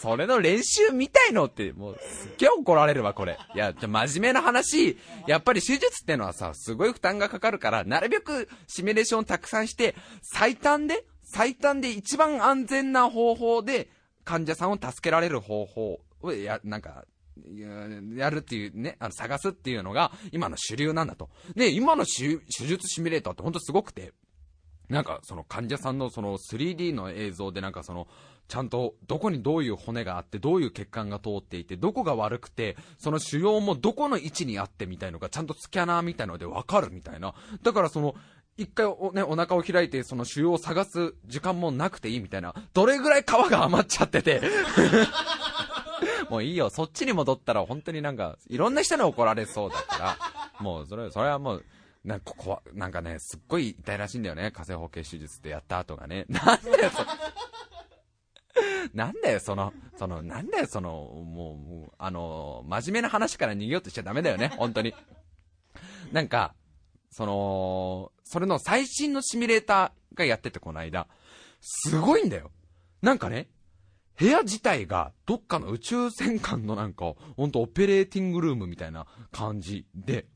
A: それの練習みたいのって、もう、すっげえ怒られるわ、これ。いや、真面目な話、やっぱり手術ってのはさ、すごい負担がかかるから、なるべくシミュレーションをたくさんして、最短で、最短で一番安全な方法で、患者さんを助けられる方法を、や、なんか、やるっていうね、あの、探すっていうのが、今の主流なんだと。で、今の手術シミュレーターってほんとすごくて、なんか、その患者さんのその 3D の映像でなんかその、ちゃんとどこにどういう骨があって、どういう血管が通っていて、どこが悪くて、その腫瘍もどこの位置にあってみたいのが、ちゃんとスキャナーみたいのでわかるみたいな。だからその、一回おね、お腹を開いて、その腫瘍を探す時間もなくていいみたいな、どれぐらい皮が余っちゃってて、もういいよ、そっちに戻ったら本当になんか、いろんな人に怒られそうだから、もうそれ、それはもう、なんかここはなんかね、すっごい痛いらしいんだよね、火星包茎手術ってやった後がね。なんだよ、そ なんだよ、その、その、なんだよ、その、もう、あの、真面目な話から逃げようとしちゃダメだよね、本当に。なんか、その、それの最新のシミュレーターがやっててこの間、すごいんだよ。なんかね、部屋自体がどっかの宇宙戦艦のなんか、ほんとオペレーティングルームみたいな感じで、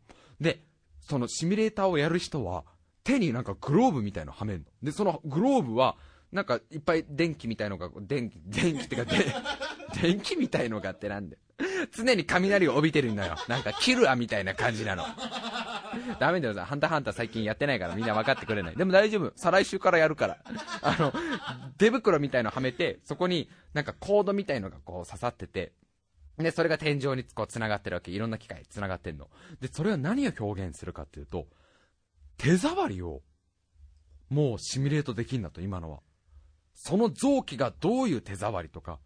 A: で、そのシミュレーターをやる人は、手になんかグローブみたいのはめんの。で、そのグローブは、なんかいっぱい電気みたいのが、電気、電気ってか、で、電気みたいのがってなんで。常に雷を帯びてるんだよ。なんかキルアみたいな感じなの。ダメだよ、ハンターハンター最近やってないからみんな分かってくれない。でも大丈夫。再来週からやるから。あの、手袋みたいのはめて、そこになんかコードみたいのがこう刺さってて、で、それが天井にこう繋がってるわけ。いろんな機械繋がってんの。で、それは何を表現するかっていうと、手触りを、もうシミュレートできんだと、今のは。その臓器がどういう手触りとか、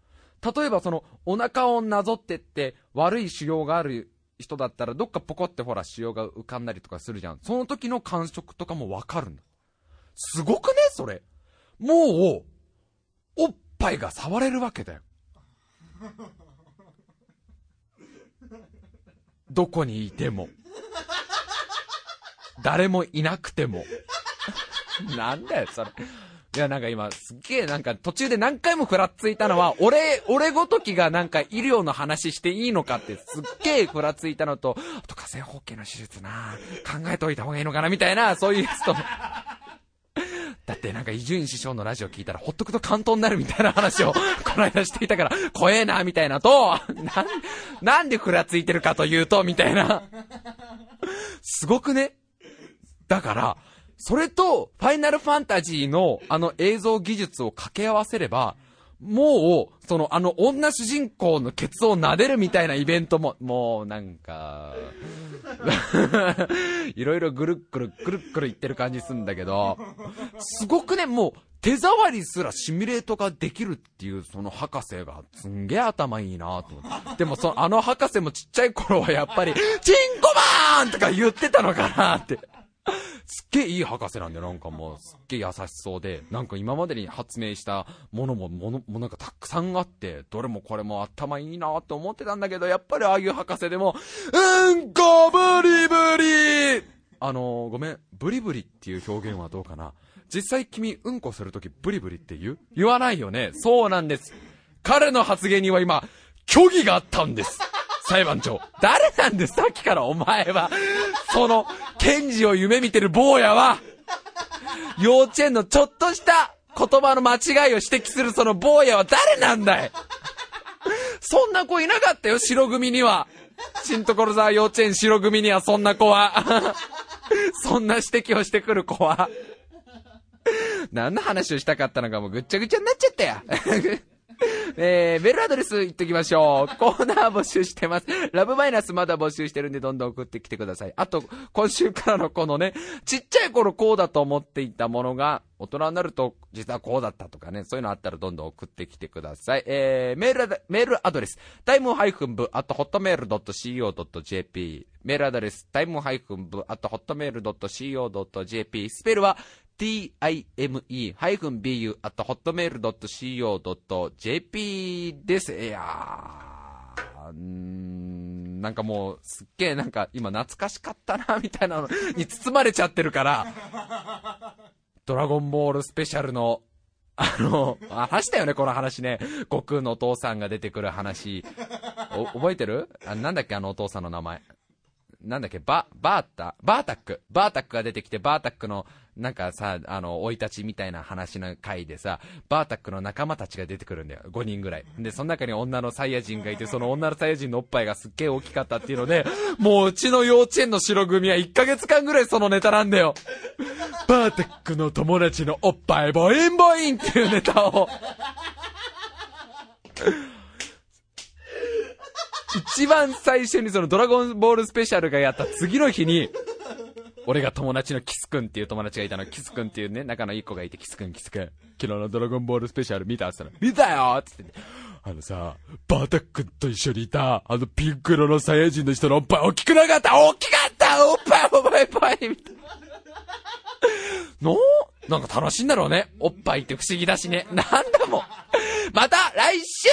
A: 例えばその、お腹をなぞってって悪い腫瘍がある人だったら、どっかポコってほら腫瘍が浮かんだりとかするじゃん。その時の感触とかもわかるんだ。すごくねそれ。もう、おっぱいが触れるわけだよ。どこにいても。誰もいなくても。なんだよ、それ。いや、なんか今、すっげえなんか途中で何回もふらついたのは、俺、俺ごときがなんか医療の話していいのかってすっげえふらついたのと、あと火星包茎の手術な考えておいた方がいいのかなみたいな、そういうやつと。だってなんか伊集院師匠のラジオ聞いたらほっとくと関東になるみたいな話をこの間していたから 怖えなみたいなと、なん、なんでふらついてるかというと、みたいな。すごくねだから、それと、ファイナルファンタジーのあの映像技術を掛け合わせれば、もう、その、あの、女主人公のケツを撫でるみたいなイベントも、もう、なんか、いろいろぐるっくる、くるっくる言ってる感じすんだけど、すごくね、もう、手触りすらシミュレートができるっていう、その博士が、すんげえ頭いいなと思って。でも、その、あの博士もちっちゃい頃はやっぱり、チンコマーンとか言ってたのかなって。すっげえいい博士なんだよ、なんかもう、すっげえ優しそうで、なんか今までに発明したものも、もの、もなんかたくさんあって、どれもこれも頭いいなって思ってたんだけど、やっぱりああいう博士でも、うんこブリブリあのー、ごめん、ブリブリっていう表現はどうかな実際君、うんこするときブリブリって言う？言わないよね。そうなんです。彼の発言には今、虚偽があったんです。裁判長。誰なんです？さっきからお前は。その、検事を夢見てる坊やは、幼稚園のちょっとした言葉の間違いを指摘するその坊やは誰なんだい？そんな子いなかったよ、白組には。新所沢幼稚園白組にはそんな子は。そんな指摘をしてくる子は。何の話をしたかったのかもうぐっちゃぐちゃになっちゃったよ。えー、メールアドレス言っときましょう。コーナー募集してます。ラブマイナスまだ募集してるんでどんどん送ってきてください。あと、今週からのこのね、ちっちゃい頃こうだと思っていたものが、大人になると実はこうだったとかね、そういうのあったらどんどん送ってきてください。えー、メール、メールアドレス、タイムハイフン部、あとホットメール .co.jp、メールアドレス、タイムハイフン部、あとホットメール .co.jp、スペルは、time-bu.hotmail.co.jp です。いやー、んなんかもう、すっげえなんか今懐かしかったな、みたいなのに包まれちゃってるから、ドラゴンボールスペシャルの、あの、話したよね、この話ね。悟空のお父さんが出てくる話。お、覚えてる？あなんだっけ、あのお父さんの名前。なんだっけ、バ、バータ、バータック。バータックが出てきて、バータックの、なんかさ、あの、生い立ちみたいな話の回でさ、バータックの仲間たちが出てくるんだよ。5人ぐらい。で、その中に女のサイヤ人がいて、その女のサイヤ人のおっぱいがすっげえ大きかったっていうので、もううちの幼稚園の白組は1ヶ月間ぐらいそのネタなんだよ。バータックの友達のおっぱいボインボインっていうネタを。一番最初にそのドラゴンボールスペシャルがやった次の日に、俺が友達のキスくんっていう友達がいたの、キスくんっていうね、仲のいい子がいて、キスくん、キスくん。昨日のドラゴンボールスペシャル見た？って言ったら、見たよって言って、あのさ、バータックと一緒にいた、あのピンク色のサイヤ人の人のおっぱい大きくなかった？大きかったおっぱいおっぱいおっぱいみたいな。の？なんか楽しいんだろうね。おっぱいって不思議だしね。なんだもん。また来週